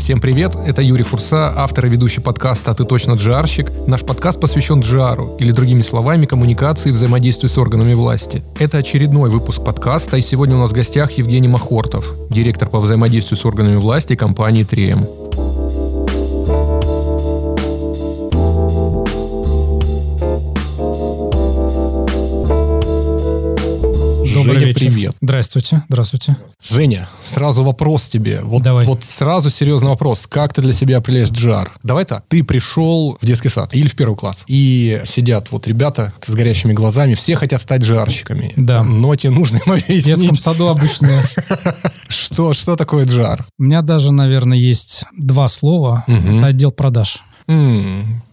Всем привет, это Юрий Фурса, автор и ведущий подкаста «А ты точно джарщик». Наш подкаст посвящен джару, или другими словами, коммуникации и взаимодействию с органами власти. Это очередной выпуск подкаста, и сегодня у нас в гостях Евгений Махортов, директор по взаимодействию с органами власти компании 3М. Привет. Здравствуйте, здравствуйте. Женя, сразу вопрос тебе. Вот, Давай. вот сразу серьезный вопрос. Как ты для себя определяешь джар? Давай так. Ты пришел в детский сад или в первый класс, и сидят вот ребята с горящими глазами, все хотят стать джарщиками. Да. Но тебе нужно им В детском объяснить, саду обычно... что, что такое джар. У меня даже, наверное, есть два слова. Это отдел продаж.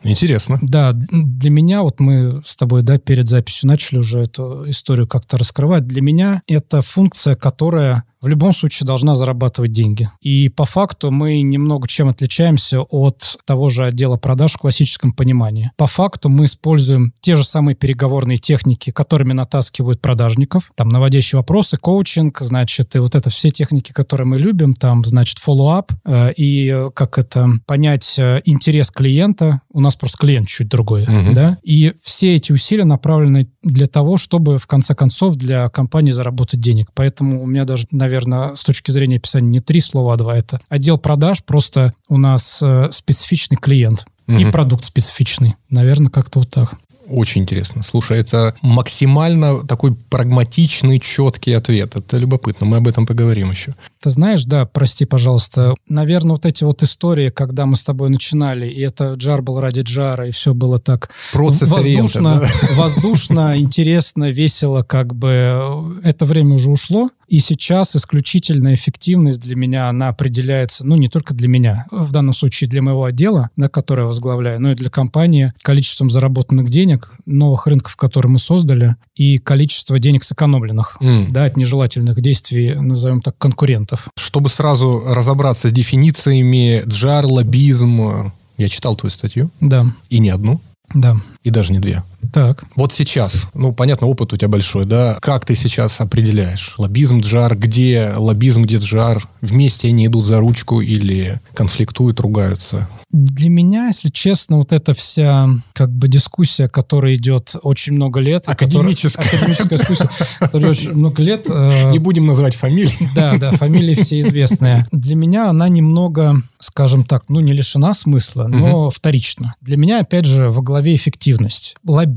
Интересно. Да, для меня, вот мы с тобой, да, перед записью начали уже эту историю как-то раскрывать. Для меня это функция, которая в любом случае должна зарабатывать деньги. И по факту мы немного чем отличаемся от того же отдела продаж в классическом понимании. По факту мы используем те же самые переговорные техники, которыми натаскивают продажников. Там наводящие вопросы, коучинг, значит, и вот это все техники, которые мы любим, там, значит, follow-up, э, и э, как это, понять э, интерес клиента. У нас просто клиент чуть другой, Мгм. да? И все эти усилия направлены для того, чтобы, в конце концов, для компании заработать денег. Поэтому у меня даже, наверное, с точки зрения описания не три слова, а два. Это отдел продаж, просто у нас э, специфичный клиент и Мгм. продукт специфичный. Наверное, как-то вот так. Очень интересно. Слушай, это максимально такой прагматичный, четкий ответ. Это любопытно. Мы об этом поговорим еще. Ты знаешь, да, прости, пожалуйста, наверное, вот эти вот истории, когда мы с тобой начинали, и это джар был ради джара, и все было так воздушно, да? воздушно, интересно, весело, как бы э, это время уже ушло, и сейчас исключительная эффективность для меня, она определяется, ну, не только для меня, в данном случае для моего отдела, на который я возглавляю, но и для компании количеством заработанных денег, новых рынков, которые мы создали, и количество денег сэкономленных, М. да, от нежелательных действий, назовем так, конкурентов. Чтобы сразу разобраться с дефинициями, джар, лоббизм. Я читал твою статью, Да, и не одну, да. и даже не две. Так. Вот сейчас, ну, понятно, опыт у тебя большой, да? Как ты сейчас определяешь? Лоббизм, джар, где лоббизм, где джар? Вместе они идут за ручку или конфликтуют, ругаются? Для меня, если честно, вот эта вся как бы дискуссия, которая идет очень много лет... и которая- Академическая. академическая дискуссия, которая очень много лет... э, Не будем называть фамилии. Да, да, фамилии все известные. Для меня она немного, скажем так, ну, не лишена смысла, но вторична. Для меня, опять же, во главе эффективность. Лоббизм,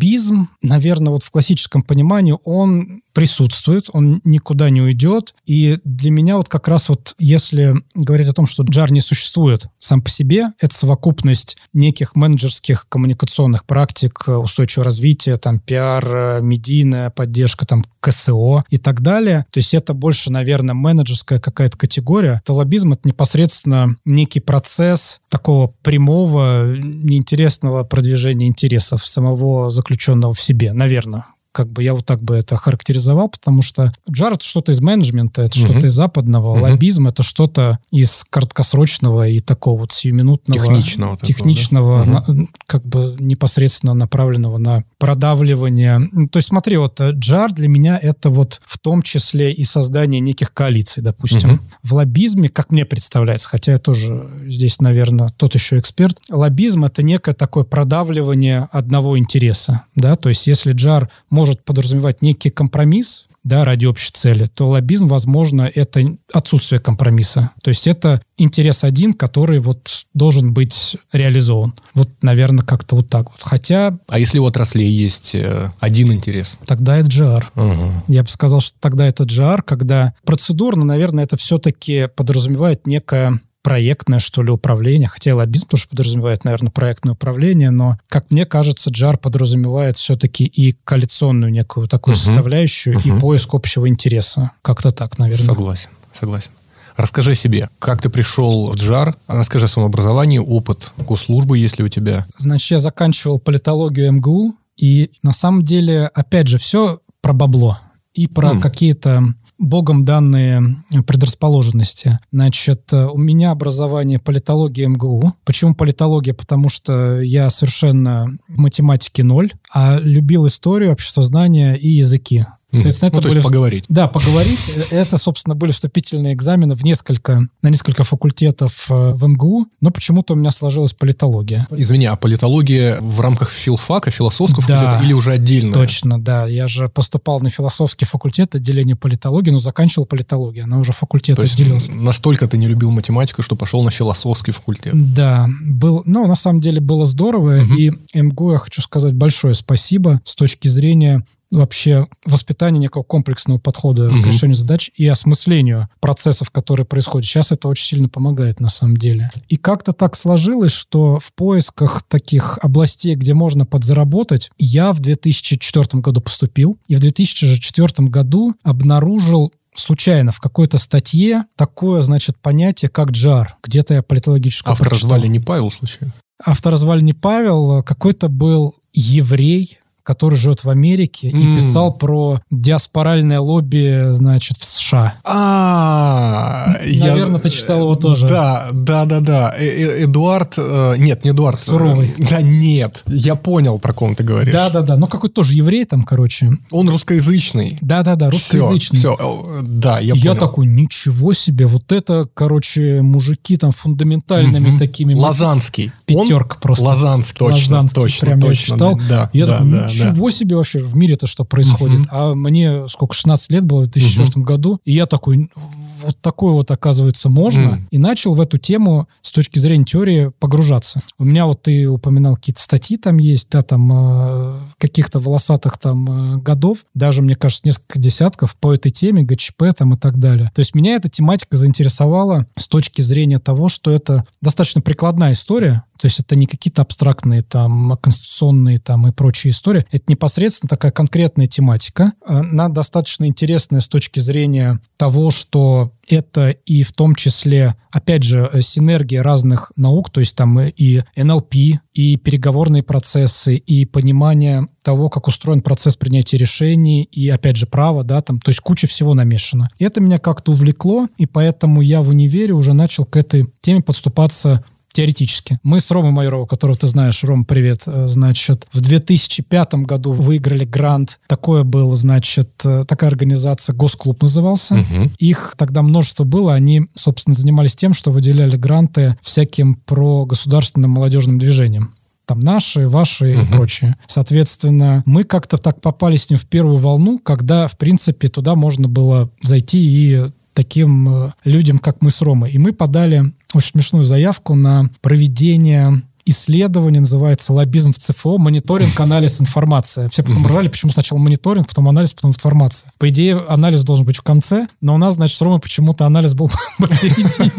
наверное, вот в классическом понимании, он присутствует, он никуда не уйдет. И для меня вот как раз вот, если говорить о том, что джар не существует сам по себе, это совокупность неких менеджерских коммуникационных практик, устойчивого развития, там, пиар, медийная поддержка, там, КСО и так далее. То есть это больше, наверное, менеджерская какая-то категория. То лоббизм — это непосредственно некий процесс такого прямого, неинтересного продвижения интересов самого заключенного в себе, наверное. Как бы я вот так бы это характеризовал, потому что джар — это что-то из менеджмента, это Мгм. что-то из западного, Мгм. лоббизм — это что-то из краткосрочного и такого вот сиюминутного Техничного такого, техничного, да? на- как бы непосредственно направленного на продавливание. То есть смотри, вот э, джар для меня это вот в том числе и создание неких коалиций, допустим. Мгм. В лоббизме, как мне представляется, хотя я тоже здесь, наверное, тот еще эксперт, лоббизм это некое такое продавливание одного интереса, да, то есть если джар может подразумевать некий компромисс, да, ради общей цели, то лоббизм, возможно, это отсутствие компромисса. То есть это интерес один, который вот должен быть реализован. Вот, наверное, как-то вот так вот. Хотя А если у отраслей есть э, один интерес? тогда это GR. Ага. Я бы сказал, что тогда это GR, когда процедурно, наверное, это все-таки подразумевает некое проектное, что ли, управление, хотя лоббизм тоже подразумевает, наверное, проектное управление, но, как мне кажется, JAR подразумевает все-таки и коалиционную некую такую Мгм. составляющую, Мгм. и поиск общего интереса. Как-то так, наверное. Согласен, согласен. Расскажи о себе, как ты пришел в Джар, расскажи о своем образовании, опыт госслужбы, если у тебя. Значит, я заканчивал политологию МГУ, и на самом деле, опять же, все про бабло и про М. какие-то богом данные предрасположенности. Значит, э, у меня образование политология МГУ. Почему политология? Потому что я совершенно в математике ноль, а любил историю, обществознание и языки. Соответственно, ну, это то есть были... поговорить. Да, поговорить. Это, собственно, были вступительные экзамены в несколько, на несколько факультетов э, в МГУ, но почему-то у меня сложилась политология. Извини, а политология в рамках филфака, философского Да. факультета или уже отдельно? Точно, да. Я же поступал на философский факультет отделение политологии, но заканчивал политологию. Она уже факультет То есть отделился. настолько ты не любил математику, что пошел на философский факультет. Да, был, ну, на самом деле было здорово, Мгм. и МГУ я хочу сказать большое спасибо с точки зрения вообще воспитания некого комплексного подхода Мгм. к решению задач и осмыслению процессов, которые происходят. Сейчас это очень сильно помогает на самом деле. И как-то так сложилось, что в поисках таких областей, где можно подзаработать, я в 2004 году поступил, и в 2004 году обнаружил случайно в какой-то статье такое, значит, понятие, как джар. Где-то я политологическую Автор прочитал. звали не Павел, случайно? Автор звали не Павел, а какой-то был еврей, который живет в Америке и писал про диаспоральное лобби, значит, в США. А, я- Наверное, ты читал его тоже. Да, да, да, да. Э- э- Эдуард, э, нет, не Эдуард. Суровый. Э, Да, нет. Я понял, про ком ты говоришь. Да-да-да, ну какой-то тоже еврей там, короче. Он русскоязычный. Да-да-да, русскоязычный. Все, все, да, я, Я, понял. такой, ничего себе, вот это, короче, мужики там фундаментальными такими. Лазанский. Он Пятерка просто. Лазанский, точно, Лазанский, точно, прям я точно, читал. Да, Я да, да, ничего себе вообще в мире-то что происходит. Мгм. А мне сколько, 16 лет было в 2004 году, и я такой, вот такое вот, оказывается, можно. Мгм. И начал в эту тему с точки зрения теории погружаться. У меня вот ты упоминал какие-то статьи там есть, да, там э, каких-то волосатых там э, годов, даже, мне кажется, несколько десятков по этой теме, ГЧП там и так далее. То есть меня эта тематика заинтересовала с точки зрения того, что это достаточно прикладная история, то есть это не какие-то абстрактные там конституционные там и прочие истории. Это непосредственно такая конкретная тематика. Она достаточно интересная с точки зрения того, что это и в том числе, опять же, синергия разных наук, то есть там и НЛП, и переговорные процессы, и понимание того, как устроен процесс принятия решений, и, опять же, право, да, там, то есть куча всего намешано. И это меня как-то увлекло, и поэтому я в универе уже начал к этой теме подступаться теоретически. Мы с Ромой Майоровым, которого ты знаешь, Ром, привет, э, значит, в 2005 году выиграли грант. Такое был, значит, э, такая организация, Госклуб назывался. Мгм. Их тогда множество было. Они, собственно, занимались тем, что выделяли гранты всяким про государственным молодежным движением. Там наши, ваши и Мгм. прочее. Соответственно, мы как-то так попали с ним в первую волну, когда, в принципе, туда можно было зайти и таким э, людям, как мы с Ромой. И мы подали очень смешную заявку на проведение исследование, называется «Лоббизм в ЦФО. Мониторинг, анализ, информация». Все потом ржали, почему сначала мониторинг, потом анализ, потом информация. По идее, анализ должен быть в конце, но у нас, значит, с Ромой почему-то анализ был посередине.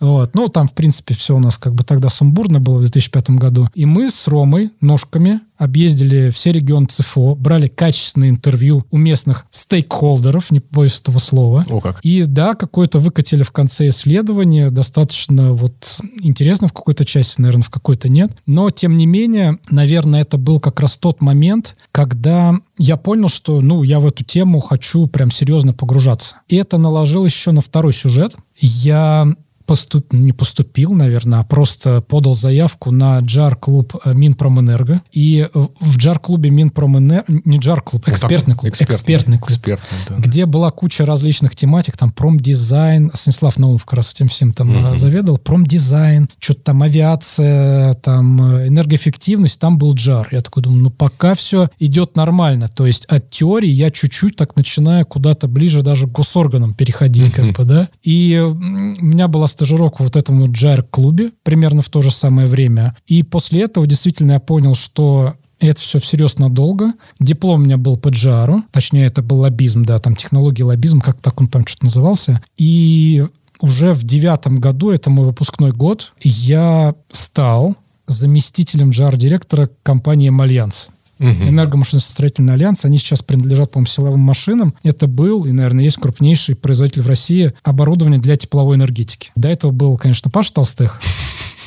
Вот. Ну, там, в принципе, все у нас как бы тогда сумбурно было в 2005 году. И мы с Ромой ножками объездили все регионы ЦФО, брали качественные интервью у местных стейкхолдеров, не боюсь этого слова. О как. И да, какое-то выкатили в конце исследования, достаточно вот интересно в какой-то части, наверное, в какой-то нет. Но, тем не менее, наверное, это был как раз тот момент, когда я понял, что, ну, я в эту тему хочу прям серьезно погружаться. И это наложило еще на второй сюжет. Я поступ... не поступил, наверное, а просто подал заявку на джар-клуб э, Минпромэнерго. И в джар-клубе Минпромэнерго... Не джар-клуб, экспертный клуб. Экспертный клуб Экспертный, да. где была куча различных тематик, там промдизайн, Станислав Наумов как раз этим всем там э, заведовал, промдизайн, что-то там авиация, там э, энергоэффективность, там был джар. Я такой думаю, ну пока все идет нормально, то есть от теории я чуть-чуть так начинаю куда-то ближе даже к госорганам переходить, как Мгм. бы, да. И у меня была стажировка вот в этом вот джар-клубе примерно в то же самое время. И после этого действительно я понял, что это все всерьез надолго. Диплом у меня был по GR у, точнее, это был лоббизм, да, там технологии лоббизм, как так он там что-то назывался. И уже в девятом году, это мой выпускной год, я стал заместителем GR-директора компании «Альянс». Мгм. Энергомашиностроительный альянс, они сейчас принадлежат, по-моему, силовым машинам. Это был и, наверное, есть крупнейший производитель в России оборудования для тепловой энергетики. До этого был, конечно, Паша Толстых.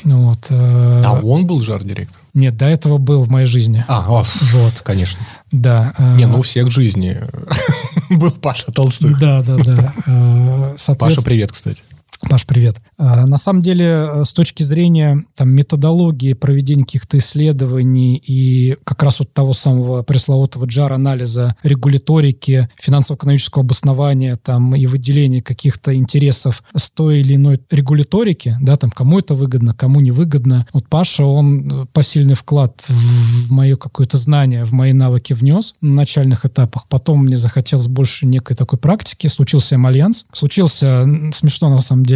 Вот. э, А он был жар-директор? Нет, до этого был в моей жизни. А, о, Вот, конечно. да. э, Не, ну у всех в жизни был Паша Толстых. Да, да, да. Э, Паша, привет, кстати. Паш, привет. А, на самом деле, э, с точки зрения там, методологии проведения каких-то исследований и как раз вот того самого пресловутого джар-анализа регуляторики, финансово-экономического обоснования там, и выделения каких-то интересов с той или иной регуляторики, да, там, кому это выгодно, кому не выгодно. Вот Паша, он э, посильный вклад в мое какое-то знание, в мои навыки внес на начальных этапах. Потом мне захотелось больше некой такой практики. Случился альянс. Случился, смешно на самом деле,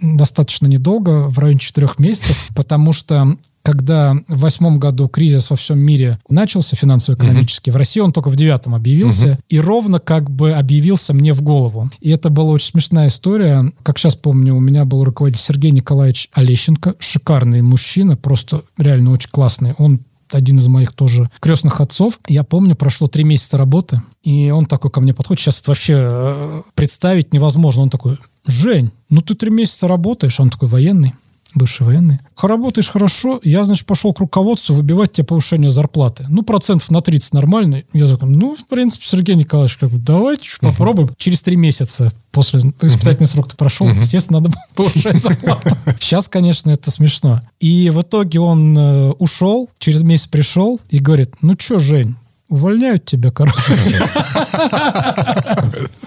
достаточно недолго, в районе четырех месяцев, потому что когда в восьмом году кризис во всем мире начался финансово-экономически, uh-huh. в России он только в девятом объявился, uh-huh. и ровно как бы объявился мне в голову. И это была очень смешная история. Как сейчас помню, у меня был руководитель Сергей Николаевич Олещенко, шикарный мужчина, просто реально очень классный. Он один из моих тоже крестных отцов. Я помню, прошло три месяца работы, и он такой ко мне подходит. Сейчас это вообще э, представить невозможно. Он такой, Жень, ну ты три месяца работаешь, он такой военный бывший военный. Работаешь хорошо, я, значит, пошел к руководству выбивать тебе повышение зарплаты. Ну, процентов на 30 нормально. Я такой, ну, в принципе, Сергей Николаевич, как бы, давайте uh-huh. попробуем. Через три месяца после испытательный uh-huh. срок ты прошел, uh-huh. естественно, надо повышать зарплату. Сейчас, конечно, это смешно. И в итоге он э, ушел, через месяц пришел и говорит, ну что, Жень, увольняют тебя, короче.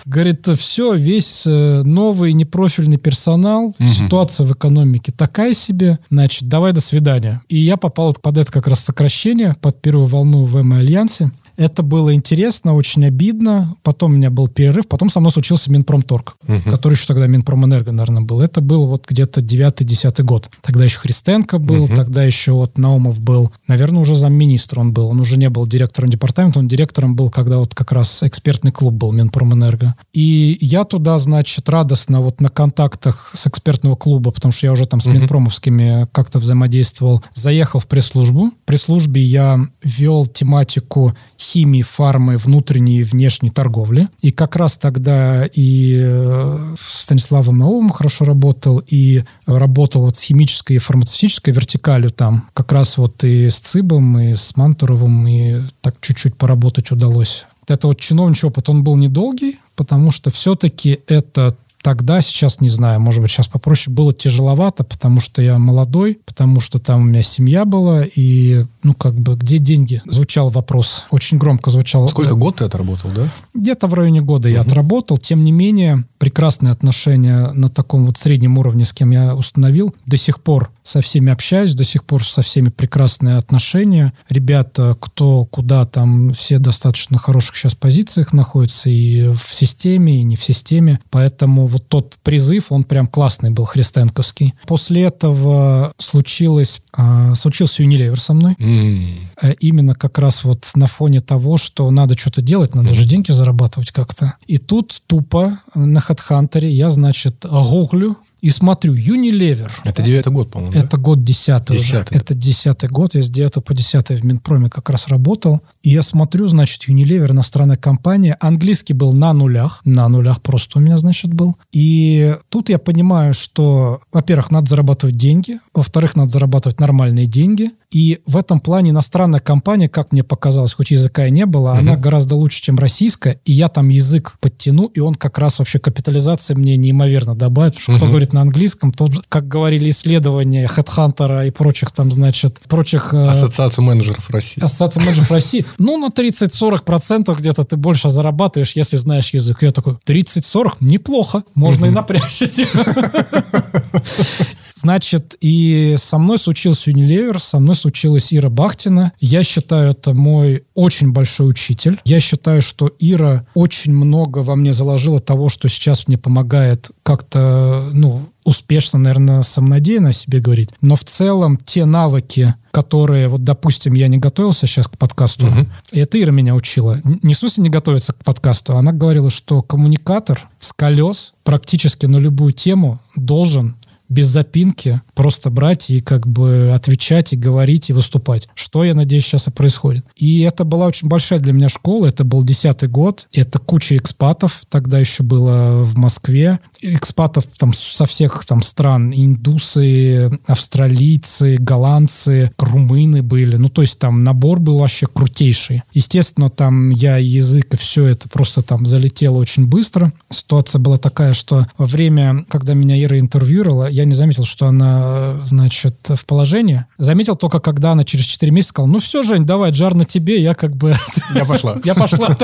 Говорит, все, весь э, новый непрофильный персонал, ситуация в экономике такая себе, значит, давай до свидания. И я попал под это как раз сокращение, под первую волну в МА-альянсе. Это было интересно, очень обидно. Потом у меня был перерыв. Потом со мной случился Минпромторг, угу. который еще тогда Минпромэнерго, наверное, был. Это был вот где-то 9-10 год. Тогда еще Христенко был, угу. тогда еще вот Наумов был. Наверное, уже замминистра он был. Он уже не был директором департамента, он директором был, когда вот как раз экспертный клуб был Минпромэнерго. И я туда, значит, радостно вот на контактах с экспертного клуба, потому что я уже там с угу. Минпромовскими как-то взаимодействовал, заехал в пресс-службу. В пресс-службе я вел тематику химии, фармы, внутренней и внешней торговли. И как раз тогда и э, Станиславом Наумом хорошо работал, и работал вот с химической и фармацевтической вертикалью там. Как раз вот и с ЦИБом, и с Мантуровым, и так чуть-чуть поработать удалось. Это вот чиновничий опыт, он был недолгий, потому что все-таки это Тогда, сейчас не знаю, может быть, сейчас попроще. Было тяжеловато, потому что я молодой, потому что там у меня семья была, и, ну, как бы, где деньги? Звучал вопрос, очень громко звучал. Сколько год ты отработал, да? Где-то в районе года угу. я отработал. Тем не менее, прекрасные отношения на таком вот среднем уровне, с кем я установил. До сих пор со всеми общаюсь, до сих пор со всеми прекрасные отношения. Ребята, кто куда там, все достаточно хороших сейчас позициях находятся и в системе, и не в системе. Поэтому вот тот призыв, он прям классный был, христенковский. После этого случилось, э, случился Unilever со мной. Mm. Именно как раз вот на фоне того, что надо что-то делать, надо mm. же деньги зарабатывать как-то. И тут тупо на HeadHunter я, значит, гуглю и смотрю, Unilever. Это девятый год, по-моему, Это да? год десятый уже. Это десятый год. Я с 9 по 10 в Минпроме как раз работал. И я смотрю, значит, Unilever, иностранная компания. Английский был на нулях. На нулях просто у меня, значит, был. И тут я понимаю, что, во-первых, надо зарабатывать деньги. Во-вторых, надо зарабатывать нормальные деньги. И в этом плане иностранная компания, как мне показалось, хоть языка и не было, угу. она гораздо лучше, чем российская. И я там язык подтяну, и он как раз вообще капитализация мне неимоверно добавит. Потому что угу. кто говорит на английском, то, как говорили исследования HeadHunter и прочих там, значит, прочих... Э, Ассоциацию менеджеров России. Ассоциацию менеджеров России. Ну, на 30-40% где-то ты больше зарабатываешь, если знаешь язык. Я такой, 30-40? Неплохо. Можно и напрячь. Значит, и со мной случился Unilever, со мной случилась Ира Бахтина. Я считаю, это мой очень большой учитель. Я считаю, что Ира очень много во мне заложила того, что сейчас мне помогает как-то, ну, успешно, наверное, самонадеянно о себе говорить. Но в целом те навыки, которые, вот, допустим, я не готовился сейчас к подкасту, угу. и это Ира меня учила. Не в смысле не готовиться к подкасту, она говорила, что коммуникатор с колес практически на любую тему должен без запинки просто брать и как бы отвечать и говорить и выступать. Что, я надеюсь, сейчас и происходит. И это была очень большая для меня школа. Это был десятый год. Это куча экспатов. Тогда еще было в Москве. экспатов там со всех там стран. Индусы, австралийцы, голландцы, румыны были. Ну, то есть там набор был вообще крутейший. Естественно, там я язык и все это просто там залетело очень быстро. Ситуация была такая, что во время, когда меня Ира интервьюировала, я не заметил, что она, значит, в положении. Заметил только, когда она через 4 месяца сказала, ну все, Жень, давай, джар на тебе, я как бы... Я пошла. Я пошла.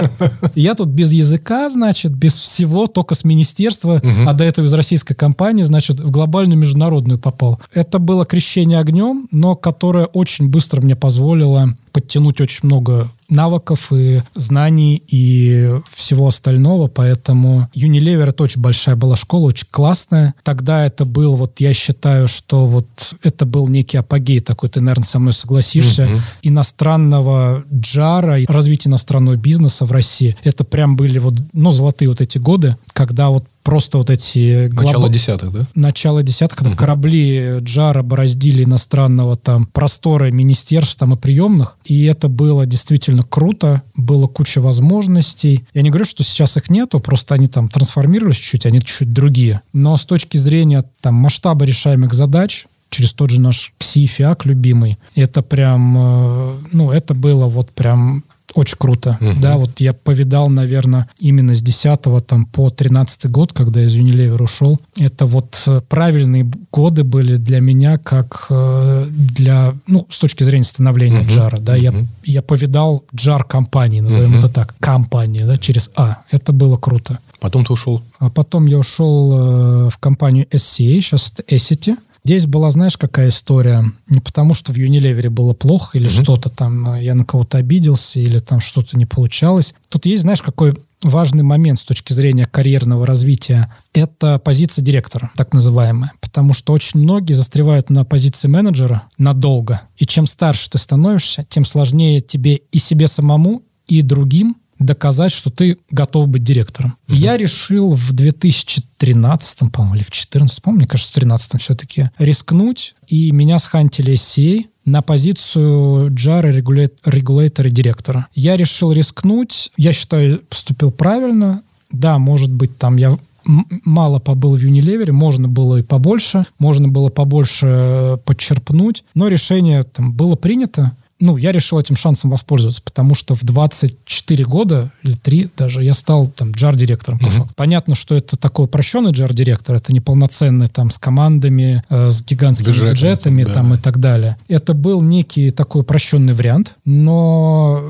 Я тут без языка, значит, без всего, только с министерства, а до этого из российской компании, значит, в глобальную международную попал. Это было крещение огнем, но которое очень быстро мне позволило подтянуть очень много навыков и знаний и всего остального, поэтому Unilever это очень большая была школа, очень классная. Тогда это был, вот я считаю, что вот это был некий апогей такой, ты, наверное, со мной согласишься, uh-huh. иностранного джара и развития иностранного бизнеса в России. Это прям были вот, ну, золотые вот эти годы, когда вот просто вот эти... Начало глоб... десятых, да? Начало десятых, когда угу. корабли Джара бороздили иностранного там простора министерств там и приемных, и это было действительно круто, было куча возможностей. Я не говорю, что сейчас их нету, просто они там трансформировались чуть-чуть, они чуть-чуть другие. Но с точки зрения там масштаба решаемых задач, через тот же наш КСИ-ФИАК любимый. Это прям, э, ну, это было вот прям очень круто. Угу. Да, вот я повидал, наверное, именно с 10 там, по 13 год, когда из Unilever ушел. Это вот э, правильные годы были для меня, как э, для, ну, с точки зрения становления угу. Джара. Да, угу. я, я повидал Джар компании, назовем угу. это так, компании, да, через А. Это было круто. Потом ты ушел? А потом я ушел э, в компанию SCA, сейчас это Essity. Здесь была, знаешь, какая история? Не потому, что в Unilever было плохо или mm что-то там, э, я на кого-то обиделся или там что-то не получалось. Тут есть, знаешь, какой важный момент с точки зрения карьерного развития. Это позиция директора, так называемая. Потому что очень многие застревают на позиции менеджера надолго. И чем старше ты становишься, тем сложнее тебе и себе самому, и другим доказать, что ты готов быть директором. Угу. Я решил в 2013, по-моему, или в 2014, помню, мне кажется, в 2013 все-таки, рискнуть, и меня схантили SCA на позицию Jara регулятора директора. Я решил рискнуть, я считаю, поступил правильно. Да, может быть, там я мало побыл в Unilever, можно было и побольше, можно было побольше э, подчерпнуть, но решение там было принято, ну, я решил этим шансом воспользоваться, потому что в 24 года, или 3 даже, я стал там джар-директором. Угу. Понятно, что это такой упрощенный джар-директор, это не полноценный там с командами, э, с гигантскими Бюджетом, бюджетами да. там и так далее. Это был некий такой упрощенный вариант, но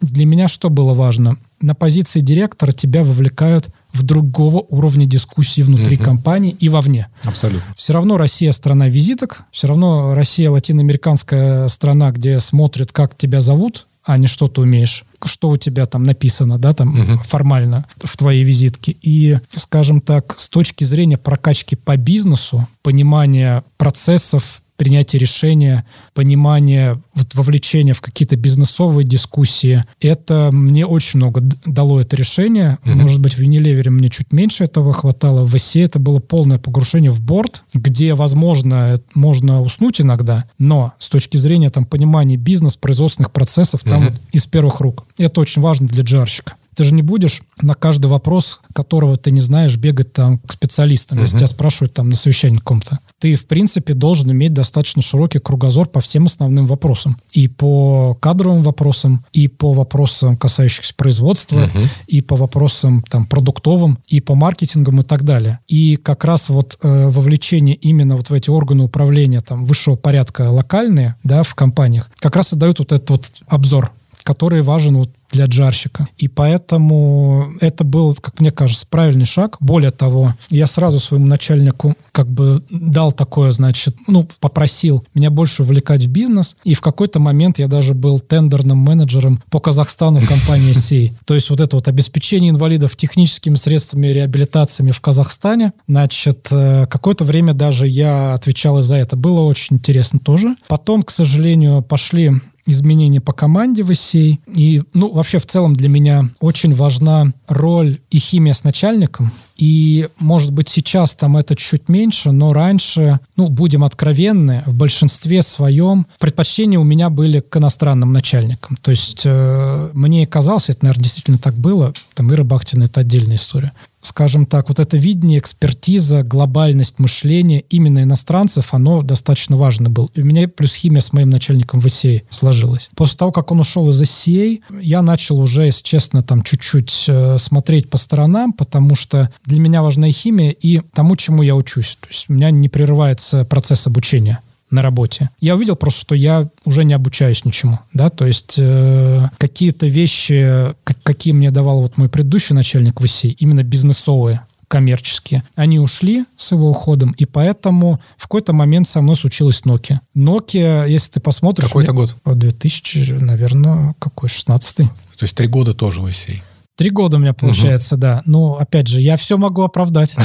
для меня что было важно? На позиции директора тебя вовлекают в другого уровня дискуссии внутри угу. компании и вовне. Абсолютно. Все равно Россия страна визиток, все равно Россия латиноамериканская страна, где смотрят, как тебя зовут, а не что ты умеешь, что у тебя там написано, да, там угу. формально в твоей визитке. И, скажем так, с точки зрения прокачки по бизнесу, понимания процессов, принятие решения, понимание, вот, вовлечение в какие-то бизнесовые дискуссии. Это мне очень много дало это решение. Mm-hmm. Может быть, в Unilever мне чуть меньше этого хватало. В ОСЕ это было полное погружение в борт, где, возможно, можно уснуть иногда, но с точки зрения там, понимания бизнес, производственных процессов, там mm-hmm. вот из первых рук. Это очень важно для джарщика. Ты же не будешь на каждый вопрос, которого ты не знаешь, бегать там к специалистам, uh-huh. если тебя спрашивают там на совещании каком-то. Ты, в принципе, должен иметь достаточно широкий кругозор по всем основным вопросам. И по кадровым вопросам, и по вопросам, касающихся производства, uh-huh. и по вопросам там продуктовым, и по маркетингам и так далее. И как раз вот э, вовлечение именно вот в эти органы управления там высшего порядка локальные, да, в компаниях, как раз и дают вот этот вот обзор который важен вот для джарщика. И поэтому это был, как мне кажется, правильный шаг. Более того, я сразу своему начальнику как бы дал такое, значит, ну, попросил меня больше увлекать в бизнес. И в какой-то момент я даже был тендерным менеджером по Казахстану компании Сей. То есть вот это вот обеспечение инвалидов техническими средствами реабилитациями в Казахстане. Значит, э, какое-то время даже я отвечал и за это. Было очень интересно тоже. Потом, к сожалению, пошли изменения по команде в ИСЕЙ. И, ну, вообще в целом для меня очень важна роль и химия с начальником. И, может быть, сейчас там это чуть меньше, но раньше, ну, будем откровенны, в большинстве своем предпочтения у меня были к иностранным начальникам. То есть э, мне казалось, это, наверное, действительно так было, там Ира Бахтина — это отдельная история. Скажем так, вот это видение, экспертиза, глобальность мышления именно иностранцев, оно достаточно важно было. И у меня плюс химия с моим начальником в ICA сложилась. После того, как он ушел из ICA, я начал уже, если честно, там чуть-чуть э, смотреть по сторонам, потому что для меня важна и химия, и тому, чему я учусь. То есть у меня не прерывается процесс обучения на работе. Я увидел просто, что я уже не обучаюсь ничему, да, то есть э, какие-то вещи, какие мне давал вот мой предыдущий начальник в ИСИ, именно бизнесовые, коммерческие, они ушли с его уходом, и поэтому в какой-то момент со мной случилась Nokia. Nokia, если ты посмотришь... Какой-то год? 2000, наверное, какой, 16-й. То есть три года тоже в ИСИ. Три года у меня получается, угу. да. Но, опять же, я все могу оправдать.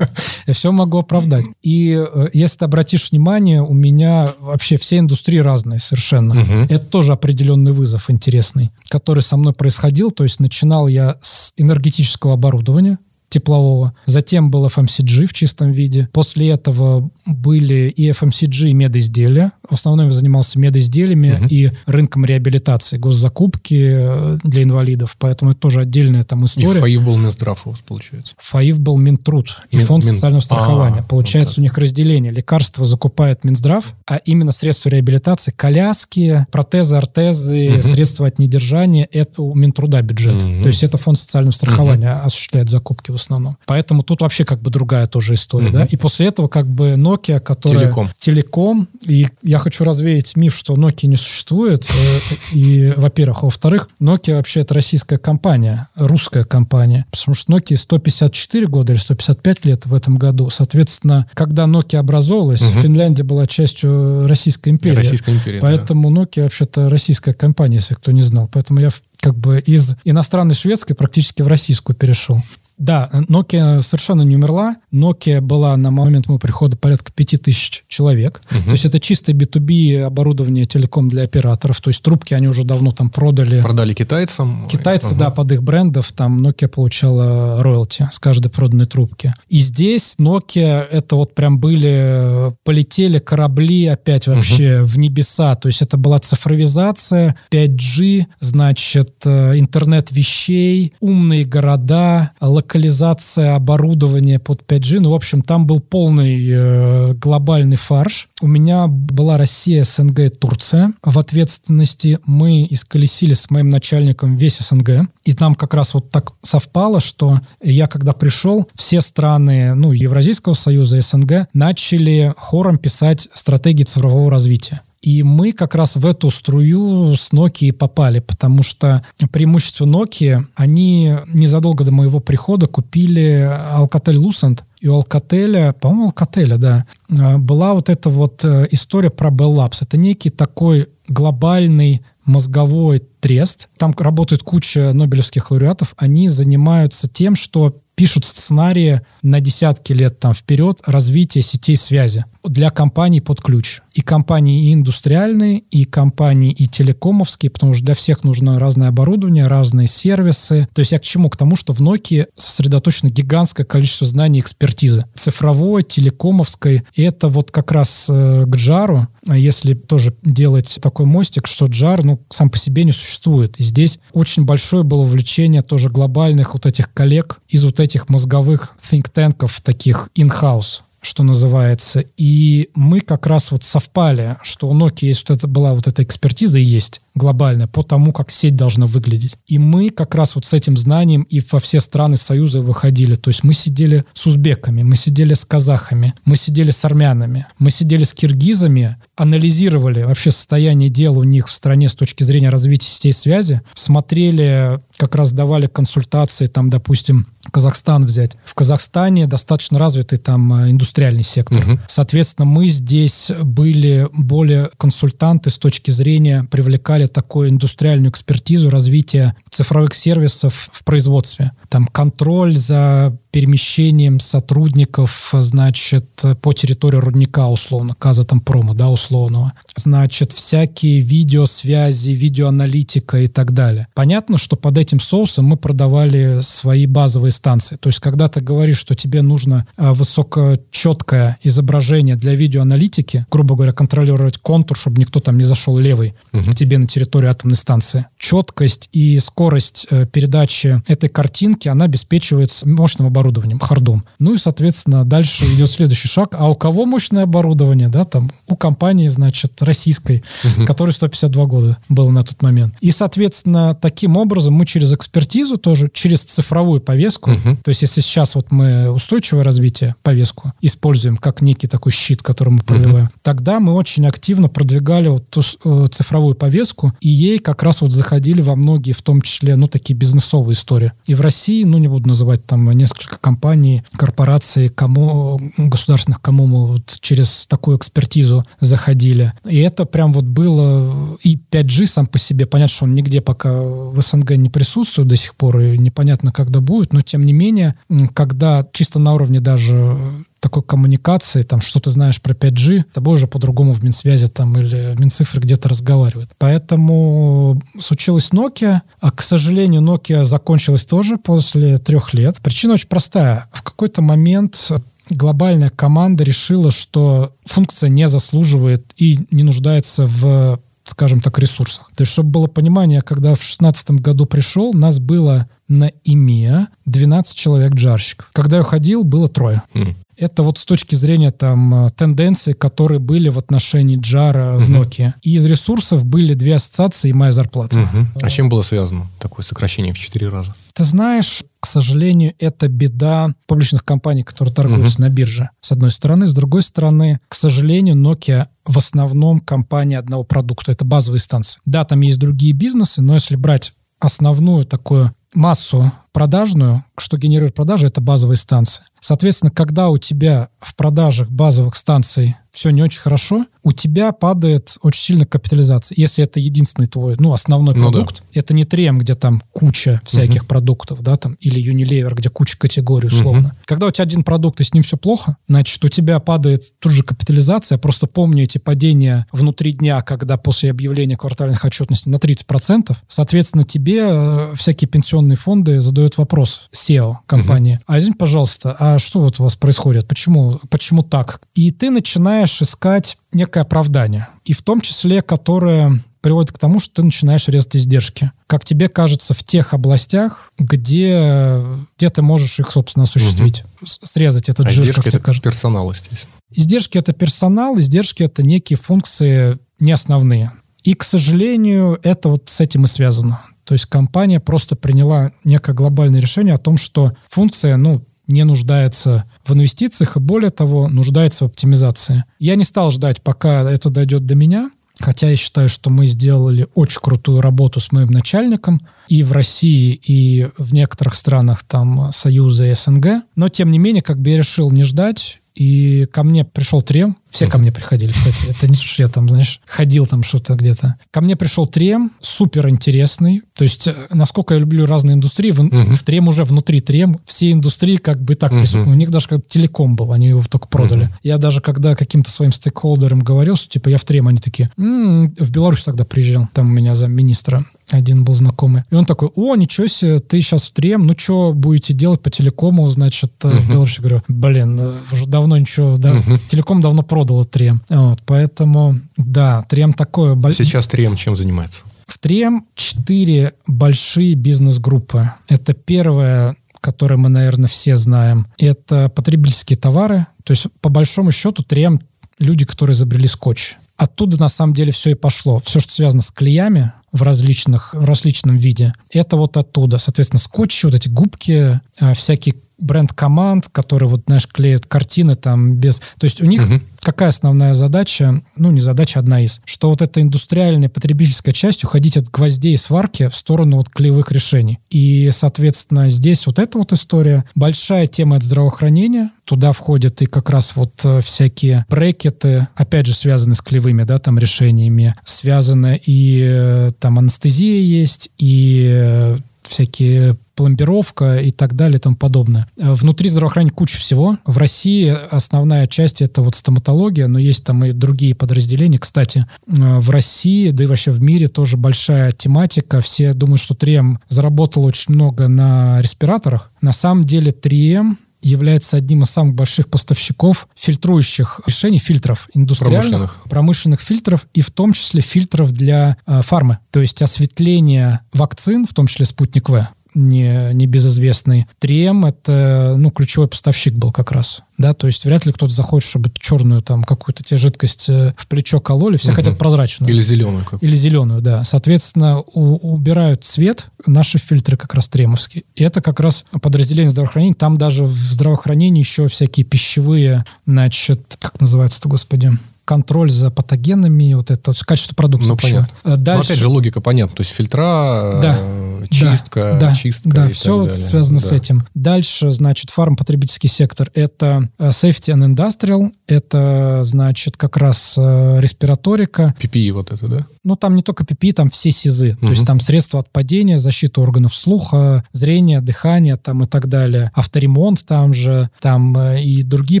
Я все могу оправдать. И э, если ты обратишь внимание, у меня вообще все индустрии разные совершенно. Это тоже определенный вызов интересный, который со мной происходил. То есть начинал я с энергетического оборудования, теплового. Затем был FMCG в чистом виде. После этого были и FMCG, и медизделия. В основном я занимался медизделиями угу. и рынком реабилитации, госзакупки э, для инвалидов. Поэтому это тоже отдельная там история. И ФАИФ был Минздрав у вас, получается? ФАИФ был Минтруд и Мин, Фонд Мин... социального страхования. А, получается, вот у них разделение. Лекарства закупает Минздрав, а именно средства реабилитации, коляски, протезы, ортезы, угу. средства от недержания, это у Минтруда бюджет. Угу. То есть это Фонд социального страхования угу. осуществляет закупки в основном. Поэтому тут вообще как бы другая тоже история, угу. да. И после этого как бы Nokia, которая... Телеком. Телеком. И я хочу развеять миф, что Nokia не существует. Э, и, во-первых. А во-вторых, Nokia вообще это российская компания, русская компания. Потому что Nokia 154 года или 155 лет в этом году. Соответственно, когда Nokia образовалась, угу. Финляндия была частью Российской империи. Российской империи, Поэтому да. Nokia вообще-то российская компания, если кто не знал. Поэтому я как бы из иностранной шведской практически в российскую перешел. Да, Nokia совершенно не умерла. Nokia была на момент моего прихода порядка 5000 человек. Угу. То есть это чисто B2B оборудование телеком для операторов. То есть трубки они уже давно там продали. Продали китайцам? Китайцы, угу. да, под их брендов. Там Nokia получала роялти с каждой проданной трубки. И здесь Nokia, это вот прям были, полетели корабли опять вообще угу. в небеса. То есть это была цифровизация, 5G, значит, э, интернет вещей, умные города, локализация локализация оборудования под 5G. Ну, в общем, там был полный э, глобальный фарш. У меня была Россия, СНГ, Турция. В ответственности мы исколесили с моим начальником весь СНГ. И там как раз вот так совпало, что я, когда пришел, все страны ну, Евразийского союза СНГ начали хором писать стратегии цифрового развития. И мы как раз в эту струю с Nokia попали, потому что преимущество Nokia, они незадолго до моего прихода купили Alcatel Lucent, и у Alcatel, по-моему, Alcatel, да, а, была вот эта вот э, история про Bell Labs. Это некий такой глобальный мозговой трест. Там работает куча нобелевских лауреатов. Они занимаются тем, что пишут сценарии на десятки лет там вперед развития сетей связи для компаний под ключ. И компании и индустриальные, и компании и телекомовские, потому что для всех нужно разное оборудование, разные сервисы. То есть я к чему? К тому, что в Nokia сосредоточено гигантское количество знаний и экспертизы. Цифровой, телекомовской. И это вот как раз э, к Джару, а если тоже делать такой мостик, что Джар, ну, сам по себе не существует. И здесь очень большое было влечение тоже глобальных вот этих коллег из вот этих мозговых think-танков, таких in-house что называется. И мы как раз вот совпали, что у Nokia есть вот это, была вот эта экспертиза и есть глобальная по тому, как сеть должна выглядеть. И мы как раз вот с этим знанием и во все страны Союза выходили. То есть мы сидели с узбеками, мы сидели с казахами, мы сидели с армянами, мы сидели с киргизами, анализировали вообще состояние дел у них в стране с точки зрения развития сетей связи, смотрели, как раз давали консультации, там, допустим, Казахстан взять. В Казахстане достаточно развитый там э, индустриальный сектор. Угу. Соответственно, мы здесь были более консультанты с точки зрения, привлекали такую индустриальную экспертизу развития цифровых сервисов в производстве. Там контроль за перемещением сотрудников, значит, по территории рудника, условно, Казатомпрома, да, условного. Значит, всякие видеосвязи, видеоаналитика и так далее. Понятно, что под этим соусом мы продавали свои базовые станции. То есть, когда ты говоришь, что тебе нужно а, высокочеткое изображение для видеоаналитики, грубо говоря, контролировать контур, чтобы никто там не зашел левый угу. к тебе на территорию атомной станции. Четкость и скорость э, передачи этой картинки, она обеспечивается мощным оборудованием, хардом. Ну и, соответственно, дальше идет следующий шаг. А у кого мощное оборудование? Да, там у компании, значит, российской, угу. которой 152 года было на тот момент. И, соответственно, таким образом мы через экспертизу тоже, через цифровую повестку, угу. то есть если сейчас вот мы устойчивое развитие, повестку, используем как некий такой щит, который мы пробиваем, угу. тогда мы очень активно продвигали вот ту э, цифровую повестку, и ей как раз вот заходили во многие, в том числе, ну, такие бизнесовые истории. И в России, ну, не буду называть там несколько компаний, корпораций, кому, государственных, кому мы вот через такую экспертизу заходили. И это прям вот было... И 5G сам по себе, понятно, что он нигде пока в СНГ не присутствует до сих пор, и непонятно, когда будет, но тем не менее, когда чисто на уровне даже такой коммуникации, там, что ты знаешь про 5G, тобой уже по-другому в Минсвязи там или в Минцифры где-то разговаривают. Поэтому случилась Nokia, а, к сожалению, Nokia закончилась тоже после трех лет. Причина очень простая. В какой-то момент глобальная команда решила, что функция не заслуживает и не нуждается в скажем так, ресурсах. То есть, чтобы было понимание, когда в 2016 году пришел, нас было на ИМЕ 12 человек джарщиков. Когда я ходил, было трое. Mm. Это вот с точки зрения там э, тенденций, которые были в отношении джара в Nokia. И из ресурсов были две ассоциации и моя зарплата. Mm-hmm. А чем было связано такое сокращение в четыре раза? Ты знаешь, к сожалению, это беда публичных компаний, которые торгуются угу. на бирже. С одной стороны. С другой стороны, к сожалению, Nokia в основном компания одного продукта. Это базовые станции. Да, там есть другие бизнесы, но если брать основную такую массу продажную, что генерирует продажи, это базовые станции. Соответственно, когда у тебя в продажах базовых станций все не очень хорошо, у тебя падает очень сильно капитализация. Если это единственный твой, ну, основной ну, продукт, да. это не трем, где там куча всяких угу. продуктов, да, там, или Unilever, где куча категорий, условно. Угу. Когда у тебя один продукт, и с ним все плохо, значит, у тебя падает тут же капитализация. Просто помню эти падения внутри дня, когда после объявления квартальных отчетностей на 30%. Соответственно, тебе э, всякие пенсионные фонды задают вопрос SEO компании. Угу. А извините, пожалуйста, а что вот у вас происходит? Почему, почему так? И ты начинаешь искать некое оправдание. И в том числе, которое приводит к тому, что ты начинаешь резать издержки. Как тебе кажется, в тех областях, где, где ты можешь их, собственно, осуществить. Угу. Срезать этот а жир, как тебе кажется. персонал, естественно. Издержки — это персонал, издержки — это некие функции не основные. И, к сожалению, это вот с этим и связано. То есть компания просто приняла некое глобальное решение о том, что функция, ну, не нуждается в инвестициях и, более того, нуждается в оптимизации. Я не стал ждать, пока это дойдет до меня, хотя я считаю, что мы сделали очень крутую работу с моим начальником и в России, и в некоторых странах там Союза и СНГ. Но, тем не менее, как бы я решил не ждать, и ко мне пришел Трем, все ко мне приходили, кстати. Это не что я там, знаешь, ходил там что-то где-то. Ко мне пришел Трем, супер интересный. То есть, э, насколько я люблю разные индустрии, в, uh-huh. в Трем уже внутри Трем все индустрии как бы так uh-huh. присутствуют. У них даже как телеком был, они его только продали. Uh-huh. Я даже когда каким-то своим стейкхолдерам говорил, что типа я в Трем, они такие, м-м, в Беларусь тогда приезжал, там у меня за министра один был знакомый. И он такой, о, ничего себе, ты сейчас в Трем, ну что будете делать по телекому, значит, uh-huh. в Беларуси? Говорю, блин, э, уже давно ничего, да, uh-huh. телеком давно продал Трем. Вот, поэтому, да, Трем такое... Сейчас Трем чем занимается? В Трем четыре большие бизнес-группы. Это первая которые мы, наверное, все знаем, это потребительские товары. То есть, по большому счету, Трем — люди, которые изобрели скотч. Оттуда, на самом деле, все и пошло. Все, что связано с клеями в, различных, в различном виде, это вот оттуда. Соответственно, скотчи, вот эти губки, а, всякие бренд команд, которые вот, знаешь, клеят картины там без... То есть у них угу. какая основная задача? Ну, не задача, одна из. Что вот эта индустриальная потребительская часть уходить от гвоздей и сварки в сторону вот клеевых решений. И, соответственно, здесь вот эта вот история. Большая тема от здравоохранения. Туда входят и как раз вот э, всякие брекеты, опять же, связаны с клевыми, да, там решениями. Связаны и э, там анестезия есть, и э, всякие пломбировка и так далее и тому подобное. Э, внутри здравоохранения куча всего. В России основная часть это вот стоматология, но есть там и другие подразделения. Кстати, э, в России, да и вообще в мире тоже большая тематика. Все думают, что 3М заработал очень много на респираторах. На самом деле 3М является одним из самых больших поставщиков фильтрующих решений, фильтров индустриальных, промышленных, промышленных фильтров и в том числе фильтров для э, фармы. То есть осветление вакцин, в том числе спутник В, не, не безызвестный. 3М это, ну, ключевой поставщик был как раз, да, то есть вряд ли кто-то захочет, чтобы черную там какую-то тебе жидкость э, в плечо кололи, все угу. хотят прозрачную. Или зеленую. Как. Или зеленую, да. Соответственно, у, убирают цвет наши фильтры как раз тремовские. И это как раз подразделение здравоохранения. Там даже в здравоохранении еще всякие пищевые, значит, как называется-то, господи, контроль за патогенами, вот это вот, качество продукции. Ну, понятно. Дальше... Э, Но опять же, логика понятна. То есть фильтра, да. Э, чистка, да. чистка Да, все связано да. с этим. Дальше, значит, фармпотребительский сектор. Это э, safety and industrial. Это, значит, как раз респираторика. PPE вот это, да? Ну, там не только PPE, там все СИЗы. Угу. То есть там средства от падения, защита органов слуха, зрения, дыхания там и так далее. Авторемонт там же, там и другие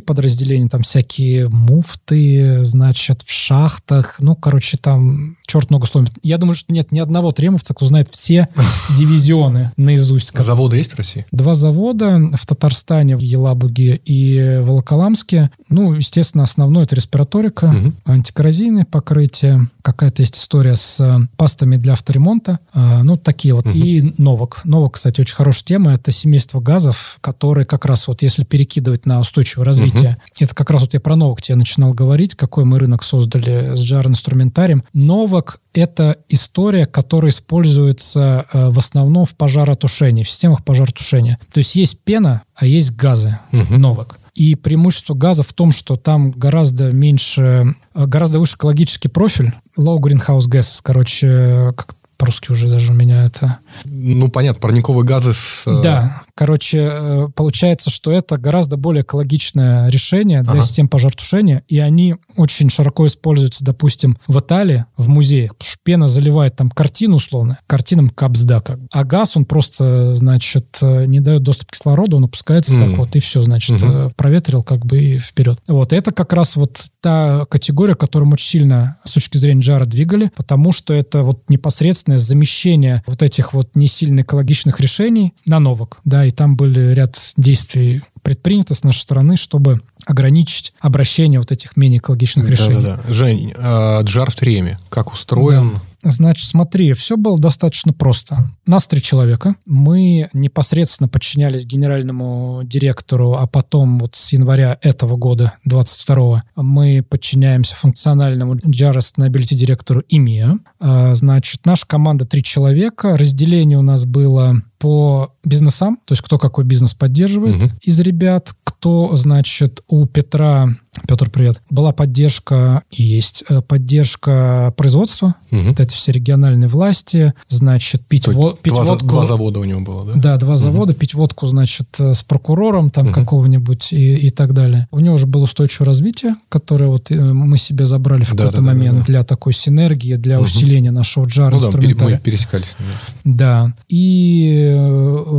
подразделения, там всякие муфты, значит, в шахтах. Ну, короче, там черт ногу сломит. Я думаю, что нет ни одного тремовца, кто знает все дивизионы наизусть. Заводы есть в России? Два завода в Татарстане, в Елабуге и Волоколамске. Ну, естественно, основной это респираторика, угу. антикоррозийное покрытие, какая-то есть история с э, пастами для авторемонта. А, ну, такие вот. Угу. И Новок. Новок, кстати, очень хорошая тема. Это семейство газов, которые как раз вот, если перекидывать на устойчивое развитие, угу. это как раз вот я про Новок тебе начинал говорить, какой мы рынок создали с JAR-инструментарием. Новок — это история, которая используется э, в основном в пожаротушении, в системах пожаротушения. То есть есть пена, а есть газы. Угу. Новок. И преимущество газа в том, что там гораздо меньше, э, гораздо выше экологический профиль. Low greenhouse gases, короче, как по-русски уже даже у меня это... Ну, понятно, парниковые газы с... Э, да, короче, э, получается, что это гораздо более экологичное решение для ага. систем пожаротушения, и они очень широко используются, допустим, в Италии, в музеях, потому что пена заливает там картину, условно, картинам капсда, как. а газ, он просто, значит, э, не дает доступ к кислороду, он опускается mm. так вот, и все, значит, mm-hmm. проветрил как бы и вперед. Вот, это как раз вот та категория, которую мы очень сильно с точки зрения жара двигали, потому что это вот непосредственно совместное замещение вот этих вот не сильно экологичных решений на новок, да, и там были ряд действий предпринято с нашей стороны, чтобы ограничить обращение вот этих менее экологичных решений. Да-да-да. Жень, э, джар в Треме, как устроен? Да. Значит, смотри, все было достаточно просто. Нас три человека. Мы непосредственно подчинялись генеральному директору, а потом вот с января этого года, 22 мы подчиняемся функциональному JAR Sustainability директору ИМИА. А, значит, наша команда три человека. Разделение у нас было по бизнесам, то есть кто какой бизнес поддерживает угу. из ребят, кто, значит, у Петра Петр, привет. Была поддержка, и есть э, поддержка производства, угу. вот эти все региональные власти, значит, пить, во, пить два, водку. Два завода у него было, да? Да, два угу. завода, пить водку, значит, э, с прокурором там угу. какого-нибудь и, и так далее. У него уже было устойчивое развитие, которое вот э, мы себе, забрали в какой-то да, момент да, да. для такой синергии, для угу. усиления нашего джара ну, инструментария. Да, мы пересекались. Да. да. И,